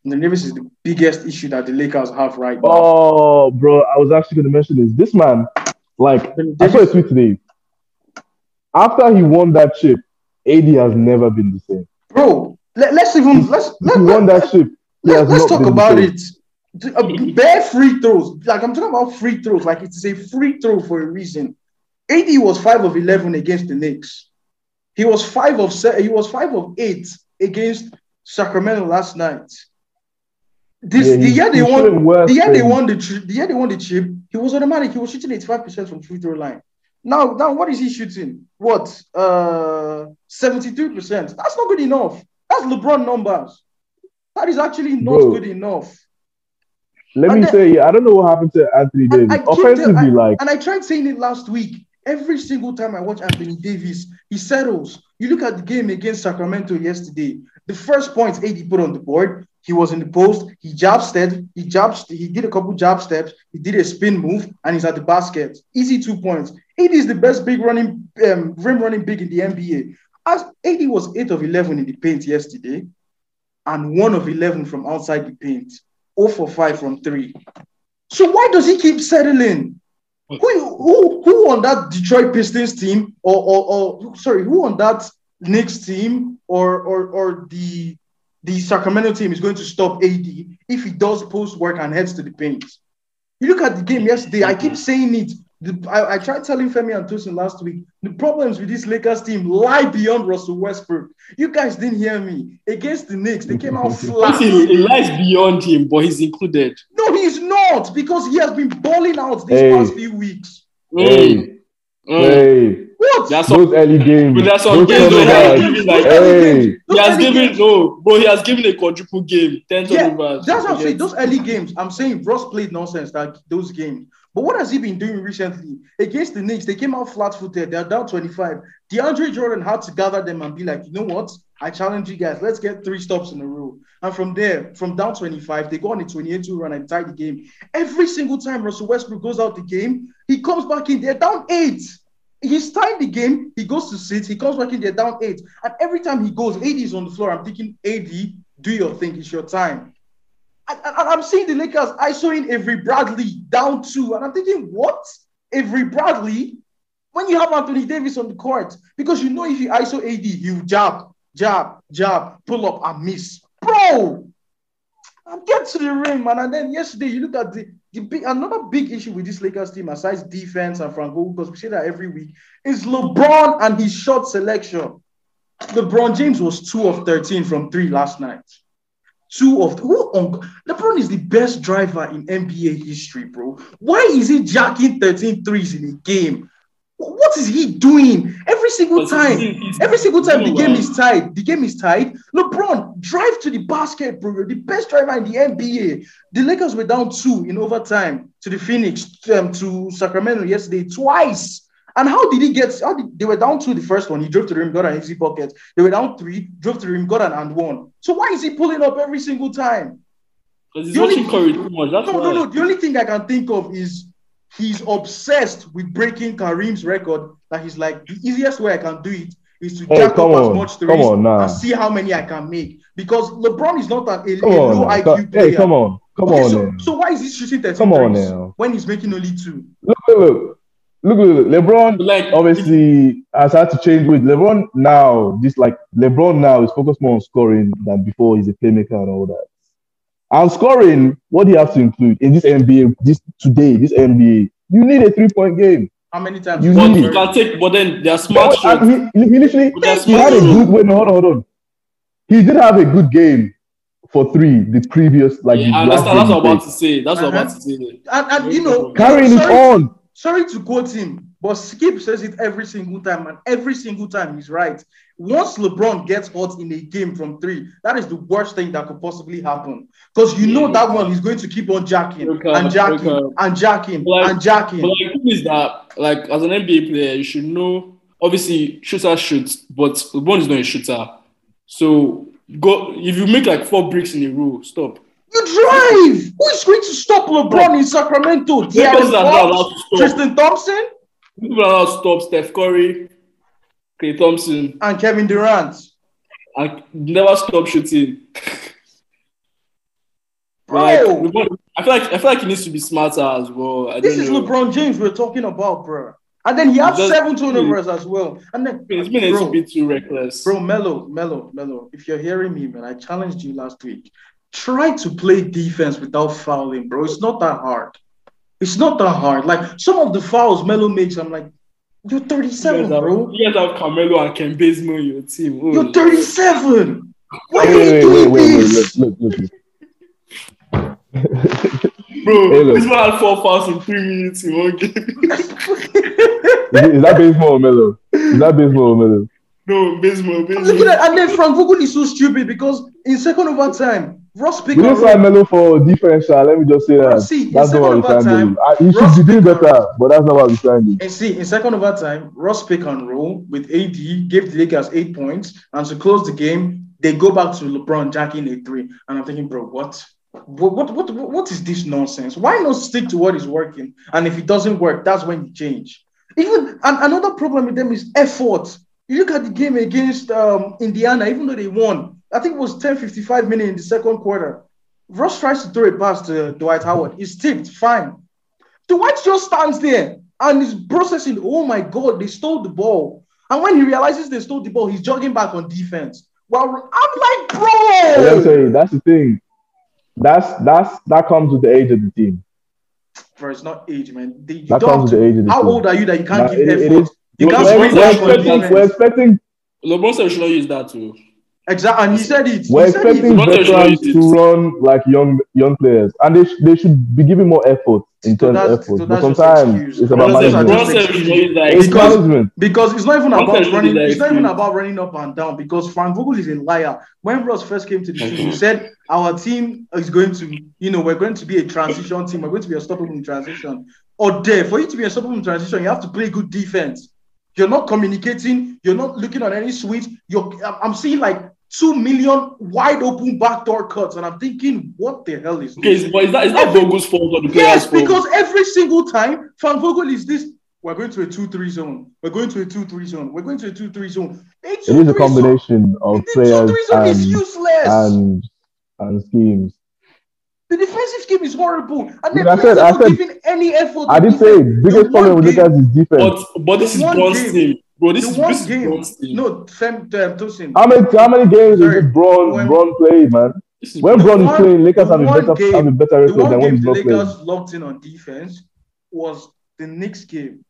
Anthony Davis is the biggest issue that the Lakers have right now. Oh, bro, I was actually going to mention this. This man, like, Anthony I saw a tweet today. After he won that chip, AD has never been the same. bro. Let, us even let's let, he won let, that chip, he let, has us talk about it. D- uh, Bare free throws. Like I'm talking about free throws. Like it's a free throw for a reason. AD was five of eleven against the Knicks. He was five of se- he was five of eight against Sacramento last night. This Yeah, the year they won the year they won the tri- the year they won the chip, he was automatic. He was shooting 85% from free throw line. Now, now what is he shooting? What? Uh 72%. That's not good enough. That's LeBron numbers. That is actually not Bro. good enough. Let And me then- say, I don't know what happened to Anthony Davis. I Offensively, tell- like, And I tried saying it last week. Every single time I watch Anthony Davis, he settles. You look at the game against Sacramento yesterday. The first points AD put on the board, he was in the post. He jab stepped. He jab. He did a couple jab steps. He did a spin move, and he's at the basket. Easy two points. AD is the best big running um, rim running big in the NBA. As AD was eight of eleven in the paint yesterday, and one of eleven from outside the paint. 0 for five from three. So why does he keep settling? Who, who, who on that Detroit Pistons team, or, or, or sorry, who on that Knicks team, or, or, or the the Sacramento team is going to stop AD if he does post work and heads to the paint? You look at the game yesterday. I keep saying it. The, I, I tried telling Femi and Tosin last week. The problems with this Lakers team lie beyond Russell Westbrook. You guys didn't hear me. Against the Knicks, they came out [LAUGHS] flat. It lies beyond him, but he's included. No, he's not because he has been balling out these Hey. past few weeks. hey, Mm, mm. hey, What? That's some, those early games. but there's some those games though, he has given like Hey, he has early given games- no, bro. He has given a quadruple game, ten Yeah, turnovers. That's what I'm saying. Forget. Those early games, I'm saying Ross played nonsense that those games. But what has he been doing recently? Against the Knicks, they came out flat footed. They're down 25. DeAndre Jordan had to gather them and be like, you know what? I challenge you guys. Let's get three stops in a row. And from there, from down 25, they go on a 28 2 run and tie the game. Every single time Russell Westbrook goes out the game, he comes back in. They're down eight. He's tied the game. He goes to sit. He comes back in. They're down eight. And every time he goes, AD is on the floor. I'm thinking, AD, do your thing. It's your time. And, and- I'm seeing the Lakers ISOing Avery Bradley down two. And I'm thinking, what? Avery Bradley? When you have Anthony Davis on the court, because you know if you ISO AD, you jab, jab, jab, pull up and miss. Bro, I'm getting to the ring, man. And then yesterday, you look at the, the big another big issue with this Lakers team, aside defense and Frank Vogel, because we say that every week, is LeBron and his shot selection. LeBron James was two of 13 from three last night. Two of who on LeBron is the best driver in NBA history, bro. Why is he jacking 13 threes in a game? What is he doing every single But time? he's- Every single time the game is tied, the game is tied. LeBron drive to the basket, bro. You're the best driver in the NBA. The Lakers were down two in overtime to the Phoenix, um, to Sacramento yesterday twice. And how did he get? How did, they were down two the first one. He drove to the rim, got an easy bucket. They were down three, drove to the rim, got an and one. So why is he pulling up every single time? Because he's The only- Curry too much. That's No, why. no, no. The only thing I can think of is he's obsessed with breaking Kareem's record. That he's like the easiest way I can do it is to Hey, jack up come as much Come threes on now. and see how many I can make. Because LeBron is not an, a, a low now. IQ Co- player. Hey, come on. Come Okay, on so, now. so why is he shooting 13 Come on now. when he's making only two? Look, look, look. Look, look, LeBron Like obviously has had to change with LeBron now. This like LeBron now is focused more on scoring than before. He's a playmaker and all that. And scoring, what do you have to include in this NBA? This today, this NBA, you need a three-point game. How many times? You But need- you very- can take, but then they're smart And shots. he, he literally he had a good shots. wait, no, hold on, hold on. He did have a good game for three. The previous like Yeah, the last understand. That's what I'm about to say. That's what I'm Uh-huh. about to say. And, and you know, Carrying it on. sorry to quote him, but Skip says it every single time, and every single time he's right. Once LeBron gets hot in a game from three, that is the worst thing that could possibly happen. Because you know that one he's going to keep on jacking Okay, and jacking okay. and jacking Like- and jacking. But like, is that, like, as an NBA player, you should know obviously shooter shoots, but LeBron is not a shooter. So go if you make like four bricks in a row, stop. You drive. Who is going to stop LeBron in Sacramento? Lakers De'Aaron are not Fox. Tristan Thompson, People are allowed to stop Steph Curry, Klay Thompson, and Kevin Durant. and never stop shooting. [LAUGHS] Bro, Like, LeBron- I feel like I feel like he needs to be smarter as well. I this don't is know. LeBron James we're talking about, bro. And then he had Just- seven turnovers as well. And then, It's been a bro, little bit too reckless. bro, Melo, Melo, Melo. If you're hearing me, man, I challenged you last week. Try to play defense without fouling, bro. It's not that hard. It's not that hard. Like some of the fouls Melo makes, I'm like, you're you, 37, guys have, bro. you guys have Carmelo and Kent Bazemore in your team. Oh, You're 37. Why Wait, are you wait, wait, doing wait, wait, this? look, look, look. Bro, Hey, this man had four fouls in three minutes in one game. Is, it- is that Bazemore or Melo? Is that Bazemore or Melo? no, Bazemore, I'm looking Bazemore. at, and then Frank Vogel is so stupid because in second overtime, Ross pick We and didn't sign. Melo for defense, Sha. Let me just say that. see, in That's not second what we signed overtime, him. Uh, He Ross should be doing better, but that's not what we signed him. And see, in second overtime, Ross pick and roll with AD gave the Lakers eight points, and to close the game, they go back to LeBron jacking a three. And I'm thinking, bro, what? What, what, what, is this nonsense? Why not stick to what is working? And if it doesn't work, that's when you change. Even and another problem with them is effort. You look at the game against um, Indiana, even though they won, I think it was 10 55 minutes in the second quarter. Ross tries to throw it past to Dwight Howard. He's tipped, fine. Dwight just stands there and is processing. Oh my God, they stole the ball. And when he realizes they stole the ball, he's jogging back on defense. Well, I'm like, bro. that's the thing. That's that's that comes with the age of the team. Bro, it's not age, man. They, you That don't comes have with the age of the how team. old are you that you can't Nah, give it- it effort? is- You We're- can't we're We're, swing we're back on expecting, we're defense. expecting, LeBron said we should not use that too. Exactly, and he said it. We're said expecting it. What else should I veterans use to run like young young players, and they, sh- they should be giving more effort in So terms of effort. so but that's sometimes it's about Bro, LeBron those are said, management. just LeBron said we should not use that. It's Because- management. Because it's not even One about running. did It's not even about running up and down. Because Frank Vogel is a liar. When Ross first came to the team, he said our team is going to, you know, we're going to be a transition team. We're going to be unstoppable in transition. Or there, for you to be unstoppable in transition, you have to play good defense. You're not communicating. You're not looking on any switch. You're. I'm- I'm seeing like two million wide open backdoor cuts, and I'm thinking, what the hell is Okay, this? is- but is that is that Every- Vogel's fault or the player's Yes, fault? because every single time Van Vogel is this. We're going to a 2-3 zone. We're going to a 2-3 zone. We're going to a 2-3 zone. A It is a 2-3 zone- combination of The players 2-3 is and, useless. and and schemes. the defensive scheme is horrible. And then I said, I not said- giving any effort. I to did say biggest problem with game- Lakers is defense. But but this is one Bron's team, bro. This The is one this game. Bron's team. No, Fem, um, Tosin. How many how many games Sorry. did Bron When- Bron play, man? Is When The Bron is playing, Lakers have a better game- have a better The record than when game he's the not playing. Lakers locked in on defense was the Knicks game.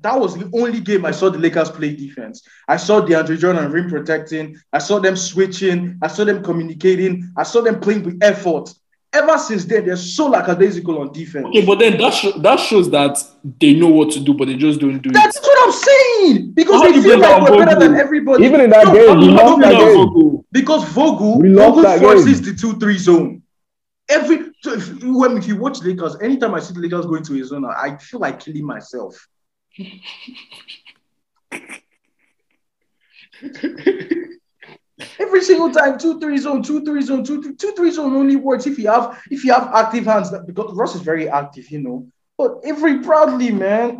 That was the only game I saw the Lakers play defense. I saw DeAndre Jordan rim protecting. I saw them switching. I saw them communicating. I saw them playing with effort. Ever since then, they're so lackadaisical on defense. Okay, but then that sho- that shows that they know what to do, but they just don't do it. That's what I'm saying. Because How they feel like that on we're better than everybody. Even in that No, game, we not lost that about game. Vogel. Because Vogel, We lost Vogel forces game. the 2-3 zone. Every so if, when if you watch Lakers, anytime I see the Lakers going to a zone, I feel like killing myself. [LAUGHS] Every single time, two three zone, two three zone, two three, two three zone only works if you have if you have active hands. Because Ross is very active, you know. But every proudly, man,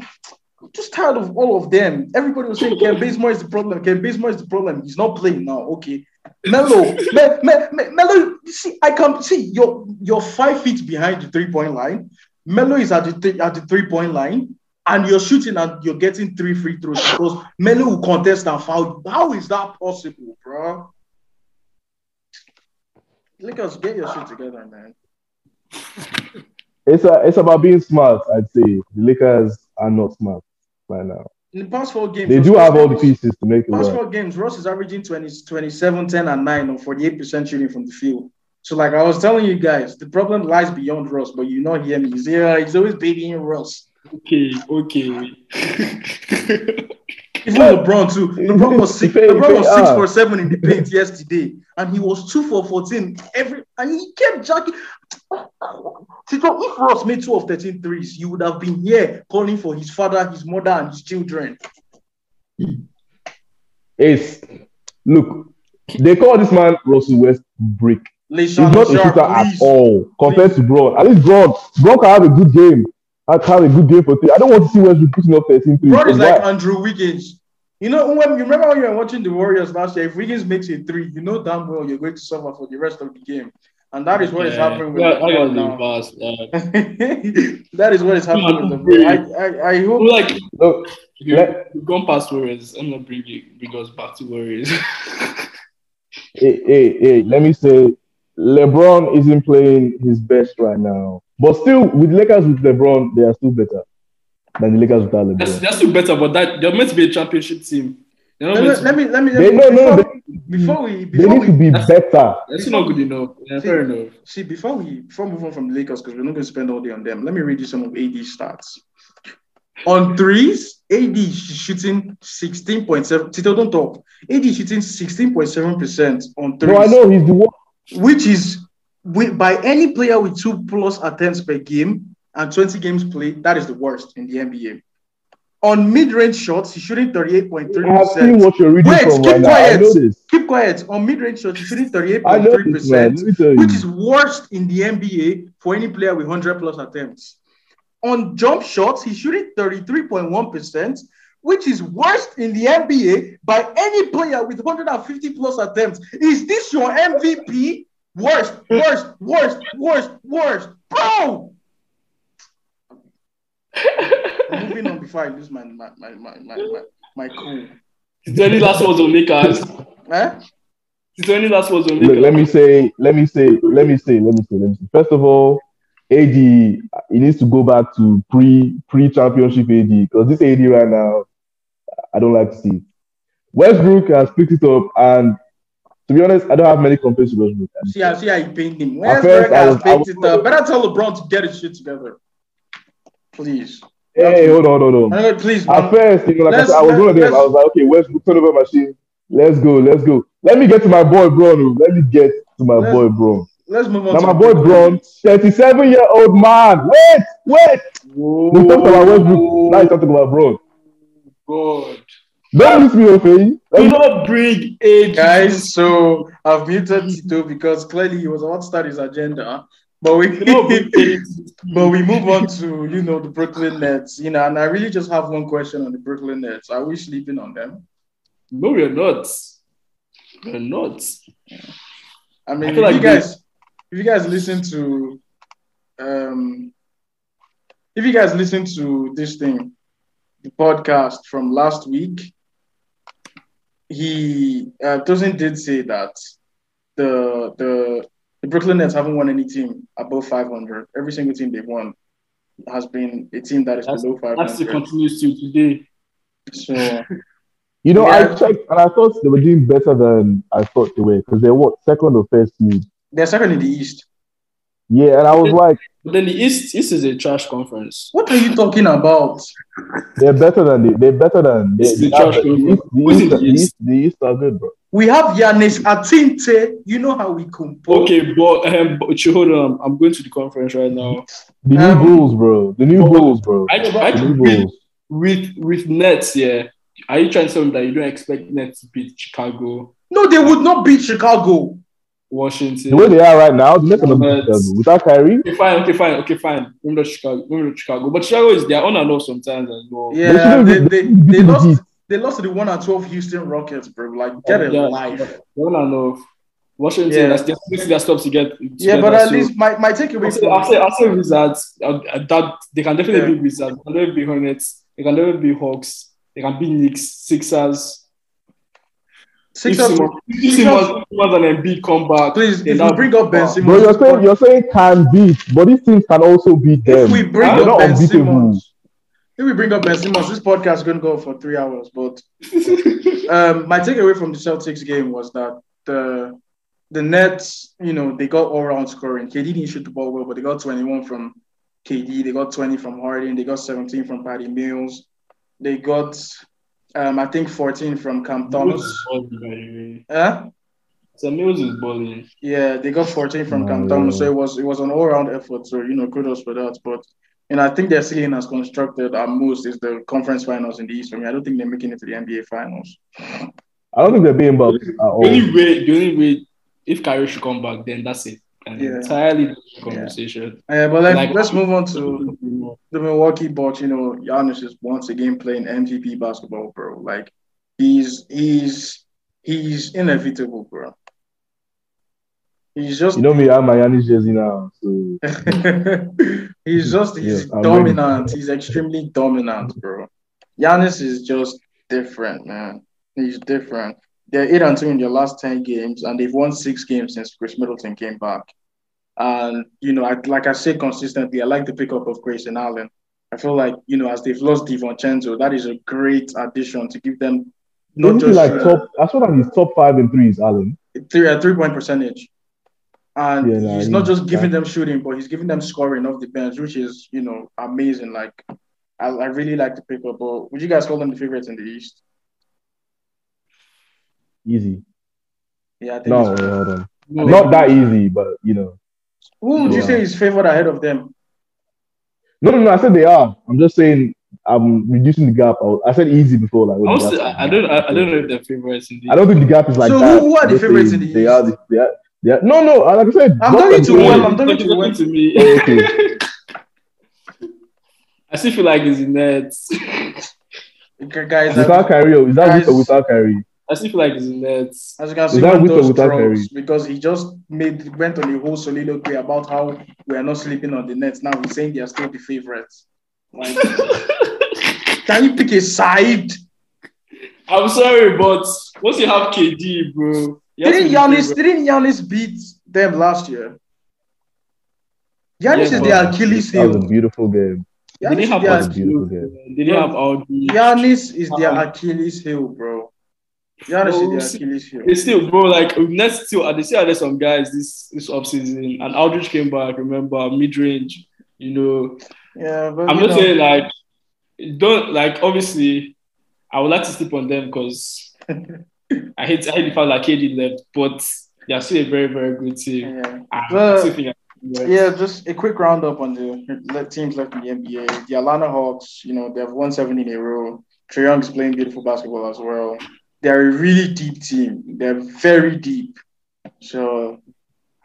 I'm just tired of all of them. Everybody was saying Kent Bazemore is the problem. Kent Bazemore is the problem. He's not playing now. Okay, Melo, Me, Me, Me, Melo. See, I can see you're you're five feet behind the three point line. Melo is at the th- at the three point line, and you're shooting and you're getting three free throws because Melo will contest and foul. How is that possible, bro? Lakers, get your shit together, man. It's a, it's about being smart. I'd say the Lakers are not smart right now. In the past four games, They do have all the pieces to make it Past work. four games, Ross is averaging 20, 27, 10, and 9 on 48% shooting from the field. So, like I was telling you guys, the problem lies beyond Ross, but you not hear me. He's, yeah, he's always babying Ross. Okay, okay. [LAUGHS] Even LeBron, too. LeBron was six, If LeBron if was six ah. for seven in the paint yesterday, and he was two for 14 every, and he kept jacking. Tito, if Ross made two of 13 threes, you would have been here calling for his father, his mother, and his children. Ace, look, they call this man Russell Westbrook. He's Leishan not a Sharp, shooter at all compared to Bron. At least Bron, Bron can have a good game. I can have a good game for three. I don't want to see Westbrook putting up 13 threes. Bro is like Why? Andrew Wiggins. You know, when you remember when you were watching the Warriors last year, if Wiggins makes a three, you know damn well you're going to suffer for the rest of the game. And that is what is Yeah, happening with that- that LeBron was now. embarrassed, uh, [LAUGHS] that is what is happening with LeBron. I, I, I hope like Look, you, Let- you've gone past Warriors. I'm not bringing bring us back to Warriors. [LAUGHS] hey, hey, hey, let me say, LeBron isn't playing his best right now. But still, with Lakers with LeBron, they are still better than the Lakers without that's, they're still better, but that they're meant to be a championship team. They're let me let me let me, They, no, no, before, they, before we they before need to be That's- better. that's not good enough. Yeah, fair enough. see before we before we move on from the Lakers because we're not going to spend all day on them. Let me read you some of AD stats. On threes, AD shooting 16.7. Tito, don't talk. AD shooting 16.7% on threes. No, I know he's the one. which is with, by any player with two plus attempts per game and 20 games played, that is the worst in the NBA. On mid-range shots, he's shooting I have seen 38.3%. what you're reading Wait, from keep right now. Quiet. this. Keep quiet. On mid-range shots, he's shooting I know this, man. 38.3%, Let me tell you. which is worst in the NBA for any player with 100 plus attempts. On jump shots, he's shooting 33.1%, which is worst in the NBA by any player with 150 plus attempts. Is this your MVP? Worst, worst, worst, worst, worst. Bro! Moving on before I lose my my my my my, my, my cool. Is there any last words on Lakers? Eh? Is there any last words on Look, Lakers? let me say, let me say, let me say, let me say, let me say. First of all, AD, he needs to go back to pre pre championship AD because this AD right now, I don't like to see. Westbrook has picked it up, and to be honest, I don't have many complaints to Westbrook. See how see how he paint him. At Westbrook first, I has was- I picked it. Better tell LeBron to get his shit together. Please. Hey, hold on, hold on. Anyway, please, At first, you know, like I said, I was one of them. let's- I was like, okay, Westbrook turnover machine. Let's go, let's go. Let me get to my boy Bron. Oh. Let me get to my Let's- boy Bron. Let's move on. Now to my boy Brooklyn Bron, Nets. 37 year old man. Wait, wait. Whoa. We talked about Westbrook. Now he's talking about Bron. God. Don't miss me, okay? Do Let me- not bring age. Guys, so I've muted Tito because clearly he was about to start his agenda. But we Do not bring [LAUGHS] age. but we move on to you know the Brooklyn Nets, you know, and I really just have one question on the Brooklyn Nets. Are we sleeping on them? No, we're not. We're not. I mean, I if like you guys, if you guys listen to, um, if you guys listen to this thing, the podcast from last week, he uh, Tosin did say that the the the Brooklyn Nets haven't won any team above 500. Every single team they've won has been a team that is That's- below That's the 500. continues to today. So [LAUGHS] You know, Yeah. I checked and I thought they were doing better than I thought they were because they were what second or first seed. they're second in the East. Yeah, and I was like, But then the East, East is a trash conference. What are you talking about? they're better than they, they're better than they, It's the they have- trash the, East, the, East, the the, East? East, the East are good, bro. We have Giannis Atinte. You know how we compose. Okay, but um, but you hold on. I'm going to the conference right now. The new Um, Bulls, bro. The new Bulls, bro. I, I The new with, Bulls. with with Nets, yeah. Are you trying to tell me that you don't expect Nets to beat Chicago, No, they would not beat Chicago. Washington? The way they are right now, the Nets are not Nets. beat Chicago. Without Kyrie, Okay, fine, okay, fine, okay, fine. Maybe not Chicago, maybe not Chicago, but Chicago is they're on and off sometimes as well. Yeah, shouldn't they, they, they they beating the lost. They lost to the one and twelve Houston Rockets, bro. Like, get a Yeah, life. They're on and off. Washington, Yeah. that's just their stops to get. Yeah, but at so- least my, my takeaway I'll say, from I'll say, say Wizards. Uh, uh, that they can definitely Yeah. be Wizards. They can definitely be Hornets. They can definitely be Hawks. They can be Knicks, Sixers. Sixers. If Simmons, if Simmons, if Simmons and Embiid come back, Please, if we bring up Ben Simmons, bro, you're saying you're saying can beat, but these teams can also beat them. if we bring They're up Ben unbeatable. Simmons, if we bring up Ben Simmons, this podcast is going to go for three hours. But um, my takeaway from the Celtics game was that the the Nets, you know, they got all round scoring. KD didn't shoot the ball well, but they got 21 from KD. They got 20 from Harden. They got 17 from Patty Mills. They got, um, I think, 14 from Cam Thomas. is balling, by the. Huh? So Mills is balling. Yeah, they got 14 from Oh, Cam yeah. Thomas. So it was it was an all round effort. So you know, kudos for that. But And I think their ceiling has constructed at most is the conference finals in the East. For me, I don't think they're making it to the NBA finals. I don't think they're being bumped at The all. only way, the only way, if Kyrie should come back, then that's it. An Yeah. entirely different conversation. Yeah, but like, Like- let's move on to [LAUGHS] the Milwaukee Bucks. You know, Giannis is once again playing MVP basketball, bro. Like, he's he's he's inevitable, bro. He's just You know me, I'm Miami's jersey now. So [LAUGHS] he's just he's Yeah, I'm dominant. He's extremely dominant, bro. Giannis is just different, man. He's different. They're eight and two in their last ten games, and they've won six games since Khris Middleton came back. And you know, I, like I said consistently, I like the pickup of Grayson Allen. I feel like you know, as they've lost DiVincenzo, that is a great addition to give them not not just like uh, top. I saw that he's top five in threes, Allen. three uh, a three point percentage. And Yeah, nah, he's not just giving them shooting, but he's giving them scoring off the bench, which is you know amazing. Like I, I really like the pickup. But would you guys call them the favorites in the East? Easy. Yeah, I think. No, it's- wait, hold on. No, Not that easy, but you know. Who would you say is favored ahead of them? No, no, no. I said they are. I'm just saying I'm reducing the gap. I, I said easy before. Like, I, when was, the gap- I, I don't I, I don't know if they're favorites in the I don't think the gap is like So that. who- who are the favorites in the They East? are. The, they are. They are. No, no. Like I said, I'm talking to Bulls- one, I'm talking Talking to one. to me. Oh, [LAUGHS] okay. [LAUGHS] I still feel like it's the Nets. Guys, Without Kyrie, or- is that with Guys- or without Kyrie? I still feel like it's the Nets. as you can see, that with or without drugs because he just made went on a whole soliloquy about how we are not sleeping on the Nets. Now he's saying they are still the favorites. Like, [LAUGHS] can you pick a side? I'm sorry, but once you have KD, bro, you Didn't be Giannis didn't Giannis beat them last year? Giannis Yeah, is but- their Achilles That was heel. a beautiful game. They Giannis didn't is have their, That beautiful game. They didn't have Audi. Giannis is their Um, Achilles heel, bro. No, is see- Achilles heel. They still, bro, like Nets still. They still had some guys this this offseason, and Aldridge came back. Remember mid range, you know. Yeah, but I'm not know, saying like don't like obviously I would like to sleep on them because [LAUGHS] I hate I hate the fact that KD left, but they're still a very very good team. yeah. But- Yeah, just a quick roundup on the teams left in the NBA. The Atlanta Hawks, you know, they have won seven in a row. Trae Young is playing beautiful basketball as well. They're a really deep team. They're very deep. So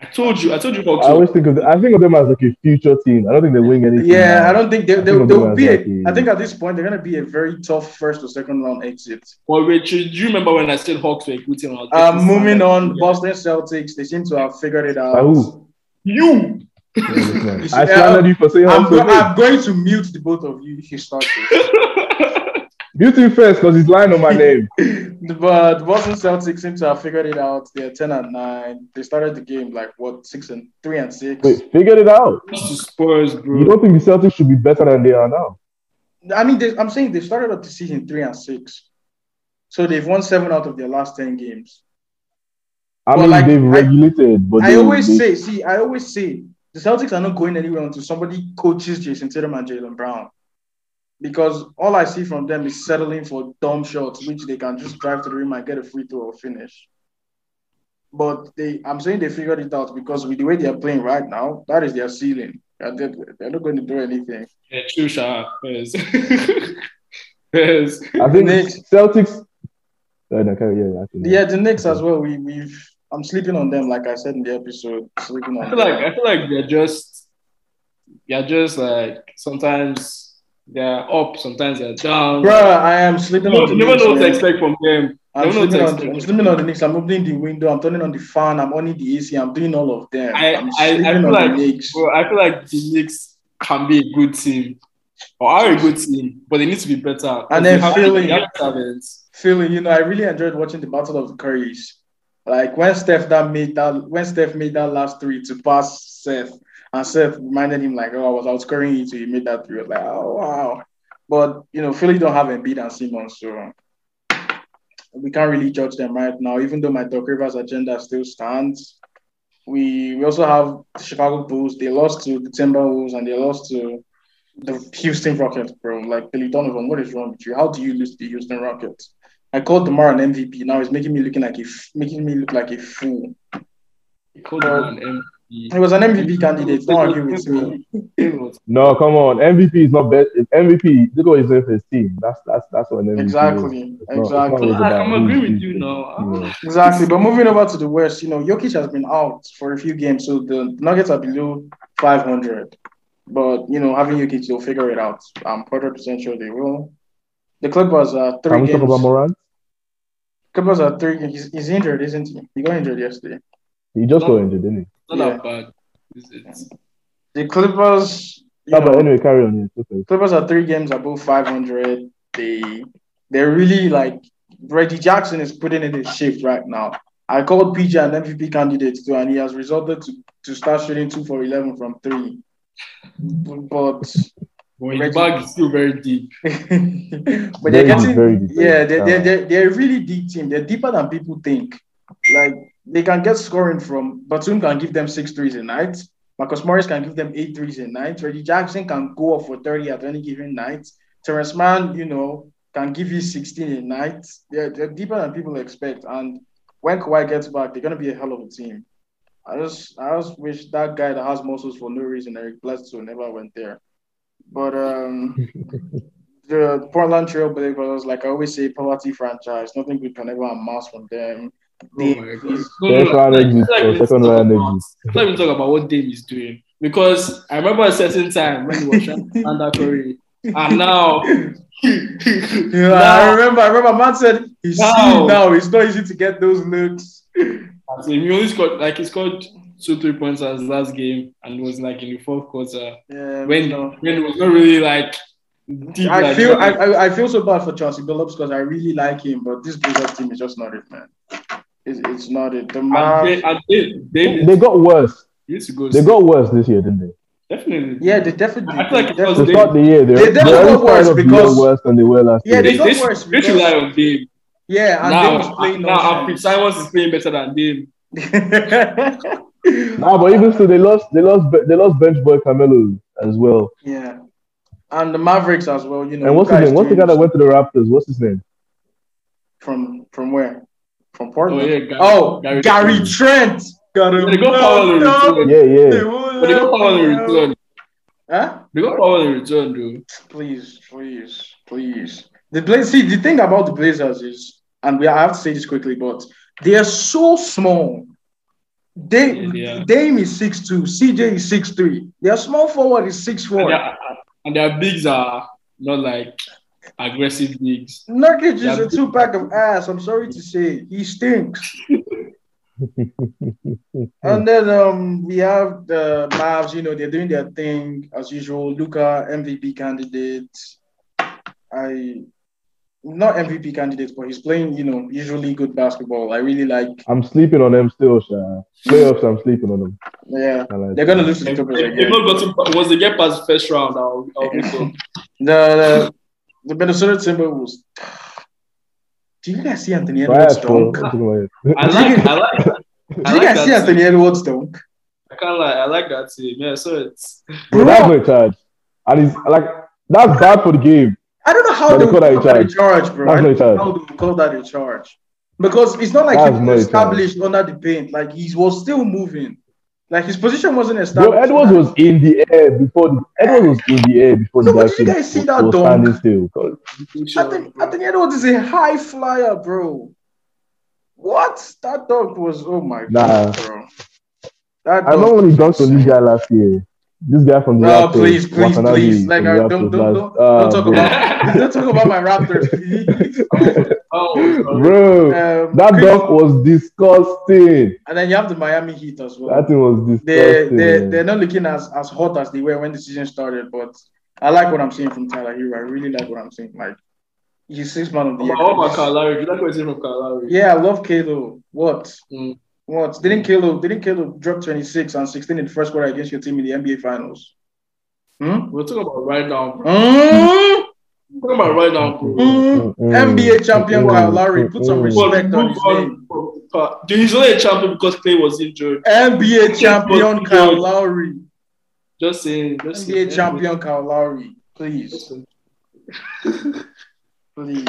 I told you, I told you Hawks. I always think of the, I think of them as like a future team. I don't think they win anything. yeah, now. I don't think they they, think they will be. like A, a- I think at this point they're gonna be a very tough first or second round exit. Well, wait, do you remember when I said Hawks were a good team? I was Um, moving on, Yeah. Boston Celtics. They seem to have figured it out. Who? You. I slandered you for saying I'm, Hawks go- I'm going to mute the both of you if you start this. Beauty first because he's lying on my [LAUGHS] name. But uh, Boston Celtics seem to have figured it out. They're ten and nine. They started the game like what six and three and six. Wait, figured it out. to Spurs, You don't think the Celtics should be better than they are now? I mean, they, I'm saying they started up the season three and six, so they've won seven out of their last ten games. I But mean, like, they've I- regulated, but I they, always they, say, see, I always say the Celtics are not going anywhere until somebody coaches Jayson Tatum and Jaylen Brown. Because all I see from them is settling for dumb shots, which they can just drive to the rim and get a free throw or finish. But they, I'm saying they figured it out because with the way they are playing right now, that is their ceiling. They're, they're not going to do anything. Yeah, true, Sha. Yes. [LAUGHS] yes. I think Knicks. Celtics. Oh, no, okay, yeah, Yeah, the Knicks as well. We, we've, I'm sleeping on them, like I said in the episode. Sleeping on I feel them. like I feel like they're just they're just like sometimes they're up, sometimes they're down. Bro, I am sleeping You on the eh? never know what to expect from them. I'm sleeping, on the, I'm sleeping on the Knicks. I'm opening the window. I'm turning on the fan. I'm on the AC. I'm doing all of them. I- I- I feel like- the. Bro, I feel like the Knicks can be a good team or are a good team, but they need to be better. And then They have- Philly- they have talent. Feeling, you know, I really enjoyed watching the Battle of the Curries. Like when Steph that made that when Steph made that last three to pass Seth, and Seth reminded him like, "Oh, I was outscoring you, so he made that three." Like, "Oh wow!" But you know, Philly don't have Embiid and Simmons, so we can't really judge them right now. Even though my Doc Rivers agenda still stands, we we also have the Chicago Bulls. They lost to the Timberwolves and they lost to the Houston Rockets, bro. Like Billy Donovan, what is wrong with you? How do you lose to the Houston Rockets? I called DeMar an MVP. Now he's making me looking like a making me look like a fool. Hold on, um, MVP. He was an MVP candidate. Don't argue with me. No, come on. MVP is not best. It's MVP. Look what he's doing for his team. That's that's that's what an MVP is. Exactly. It's not- it's not Exactly. always I- about I'm who's agreeing with you now. Ah. Yeah. Exactly. But moving over to the West, you know, Jokic has been out for a few games, so the Nuggets are below 500. But you know, having Jokic, they'll figure it out. I'm 100% sure they will. The Clippers are three. Can three we talk about games. Morant? Clippers are three. He's, he's injured, isn't he? He got injured yesterday. He just No. got injured, didn't he? Not Yeah. that bad. Is it? The Clippers, you Yeah, but anyway, carry on. It's okay. Clippers are three games above 500. They they're really like Reggie Jackson is putting in his shift right now. I called PJ an MVP candidate too, and he has resulted to, to start shooting two for 11 from three. But But his bag is still very deep. [LAUGHS] but they're Very deep, getting very deep. yeah, they're, they're, they're, they're a really deep team. They're deeper than people think. Like they can get scoring from Batum can give them six threes a night. Marcus Morris can give them eight threes a night. Reggie Jackson can go off for 30 at any given night. Terance Mann, you know, can give you 16 a night. They're, they're deeper than people expect. And when Kawhi gets back, they're gonna be a hell of a team. I just I just wish that guy that has muscles for no reason, Eric Bledsoe, never went there. But um [LAUGHS] the Portland Trail Blazers, like I always say, poverty franchise. Nothing good can ever amass from them. Oh They, my God. First round like- exit like second talk round about- Let me talk about what Dame is doing. Because I remember a certain time when he was trying to under Curry. And [LAUGHS] now, yeah, I remember. I remember. Man said he's Now. now. It's not easy to get those looks. so he only scored, like, he scored two, three points as last game. And it was like in the fourth quarter. Yeah, When, you know. when it was not really like deep. I like feel. I, I, I feel so bad for Chauncey Billups because I really like him, but this Blazers team is just not it, man. It's, it's not it. The And Mavs, Dame, and Dame, Dame They got worse. he needs to go. They got worse this year, didn't they? definitely. yeah, they definitely. I feel like they it was To definitely- start the year, they They they definitely already got worse started off the because- worse than they were last Yeah, year. they They, got they, worse should- they rely on Dame. yeah, and now, they was playing now Alfred nonsense. Simons is playing better than Dame. [LAUGHS] Nah, but even still, they lost. They lost. They lost bench boy Carmelo as well. yeah, and the Mavericks as well. You know, And what's you his name? What's the guy that went to the Raptors? What's his name? from from where? From Oh, Portland. yeah, Gary, Oh, Gary, Gary Trent. Got him. They got Powell in return. Yeah, yeah. But they got Powell in return. Huh? They got Powell in return, though. Please, please, please. The Bla- see the thing about the Blazers is, and we I have to say this quickly, but they are so small. They, Yeah, they are. Dame is 6'2, CJ is six 6'3. Their small forward is 6'4. And and their bigs are not like aggressive bigs. Nurkic is a two pack of ass. I'm sorry to say, he stinks. [LAUGHS] and then um, we have the Mavs. You know, they're doing their thing as usual. Luka MVP candidate. I not MVP candidate, but he's playing. You know, usually good basketball. I really like. I'm sleeping on them still, Sha. Playoffs, I'm sleeping on them. Yeah, like they're gonna lose to the If, Clippers if they've again. not gotten, once they get past first round, I'll, I'll be [LAUGHS] so. The, the the Minnesota Timberwolves. [SIGHS] Do you guys see Anthony Edwards dunk? What you talking [LAUGHS] about? I like, I like, [LAUGHS] Do I you like guys see that. Anthony Edwards dunk? I can't lie, I like that team. Yeah, so it's Bro, that's no charge. And it's like that's bad for the game. I don't know how But they they call call that that a a charge, bro. That's I don't know charge. how they would call that a charge. Because it's not like That's he no was charge. established under the paint. Like he was still moving. Like his position wasn't established. Bro. Edwards was in the air before the Edwards was in the air before So the guy did you guys see that was dunk? still. 'Cause Anthony, Anthony Edwards is a high flyer, bro. What? That dunk was oh my Nah. god, bro. That I remember when he dunked on this guy last year. This guy from the Bro, Raptors, please, please, Watanabe please. Like, from the uh, don't, don't, don't, Ah, don't talk bro. about, don't talk about my Raptors, [LAUGHS] please. oh, sorry. Bro, Um, that Chris- dunk was disgusting. And then you have the Miami Heat as well. That thing was they disgusting. they man. they're not looking as as hot as they were when the season started. But I like what I'm seeing from Tyler Herro. I really like what I'm seeing. Like he's six man of the year. Oh, my Kyle Lowry. Do you like what I say from Kyle Lowry? Yeah, I love Kalo. What? Mm. What? Didn't Kalo didn't Kalo drop 26 and 16 in the first quarter against your team in the NBA Finals? Hmm? We're talking about right now, bro. Mm? We're talking about right now, bro. Mm? NBA champion Kyle Lowry. Put some mm. respect on his on, name. bro. He's only a champion because Klay was injured. NBA champion Kyle Lowry. Just saying. Just NBA saying. champion Kyle Lowry. Please. [LAUGHS] please.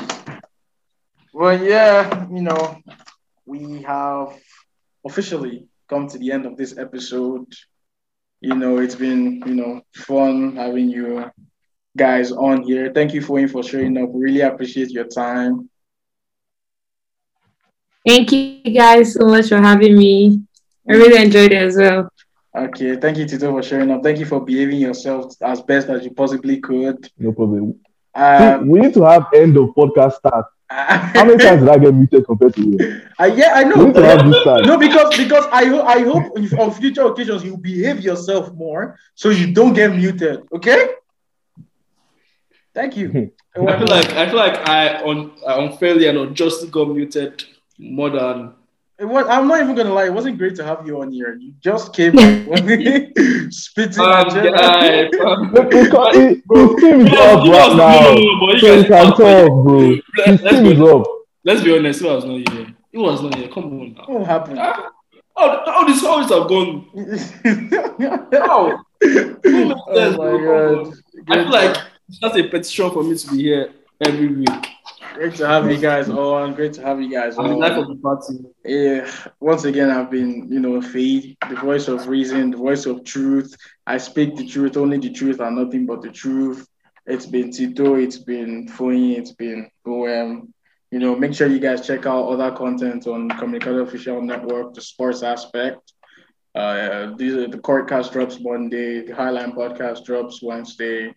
Well, yeah, you know, we have officially come to the end of this episode. You know, it's been you know fun having you guys on here. Thank you for for showing up. Really appreciate your time. Thank you guys so much for having me. I really enjoyed it as well. Okay, thank you Tito for showing up. Thank you for behaving yourself as best as you possibly could. No problem. Um, we need to have end of podcast start. [LAUGHS] How many times did I get muted compared to you? Uh, yeah, I We know. need to have this time. No, because because I ho- I hope if, on future occasions you behave yourself more so you don't get muted. Okay. Thank you. [LAUGHS] I feel like I feel like I on I unfairly and unjustly got muted more than It was, I'm not even gonna lie. It wasn't great to have you on here. You just came [LAUGHS] spitting. um, agenda. guy, um, Look, his, co- his, his team is No, up no, right no, now. no, no, you So he guys- can talk, bro. His Let's team is up. Let's be honest, he was not here. He was not here. Come on now. What happened? How, how this how this have gone? [LAUGHS] How? oh my god! I feel like it's not a petition for me to be here every week. Great to have you guys on. Great to have you guys I'm the on. party. Yeah, once again, I've been, you know, Fade, the voice of reason, the voice of truth. I speak the truth, only the truth, and nothing but the truth. It's been Tito, it's been Foyi, it's been Bohem. You know, make sure you guys check out other content on Communicado Official Network, the sports aspect. Uh, these are the Courtcast drops Monday, the Highline podcast drops Wednesday.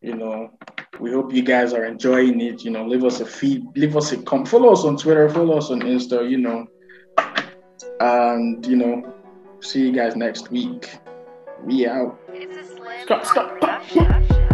You know, we hope you guys are enjoying it. You know, leave us a feed, leave us a comment, follow us on Twitter, follow us on Insta. You know, and you know, see you guys next week. We out. It's a slam Stop, stop. production.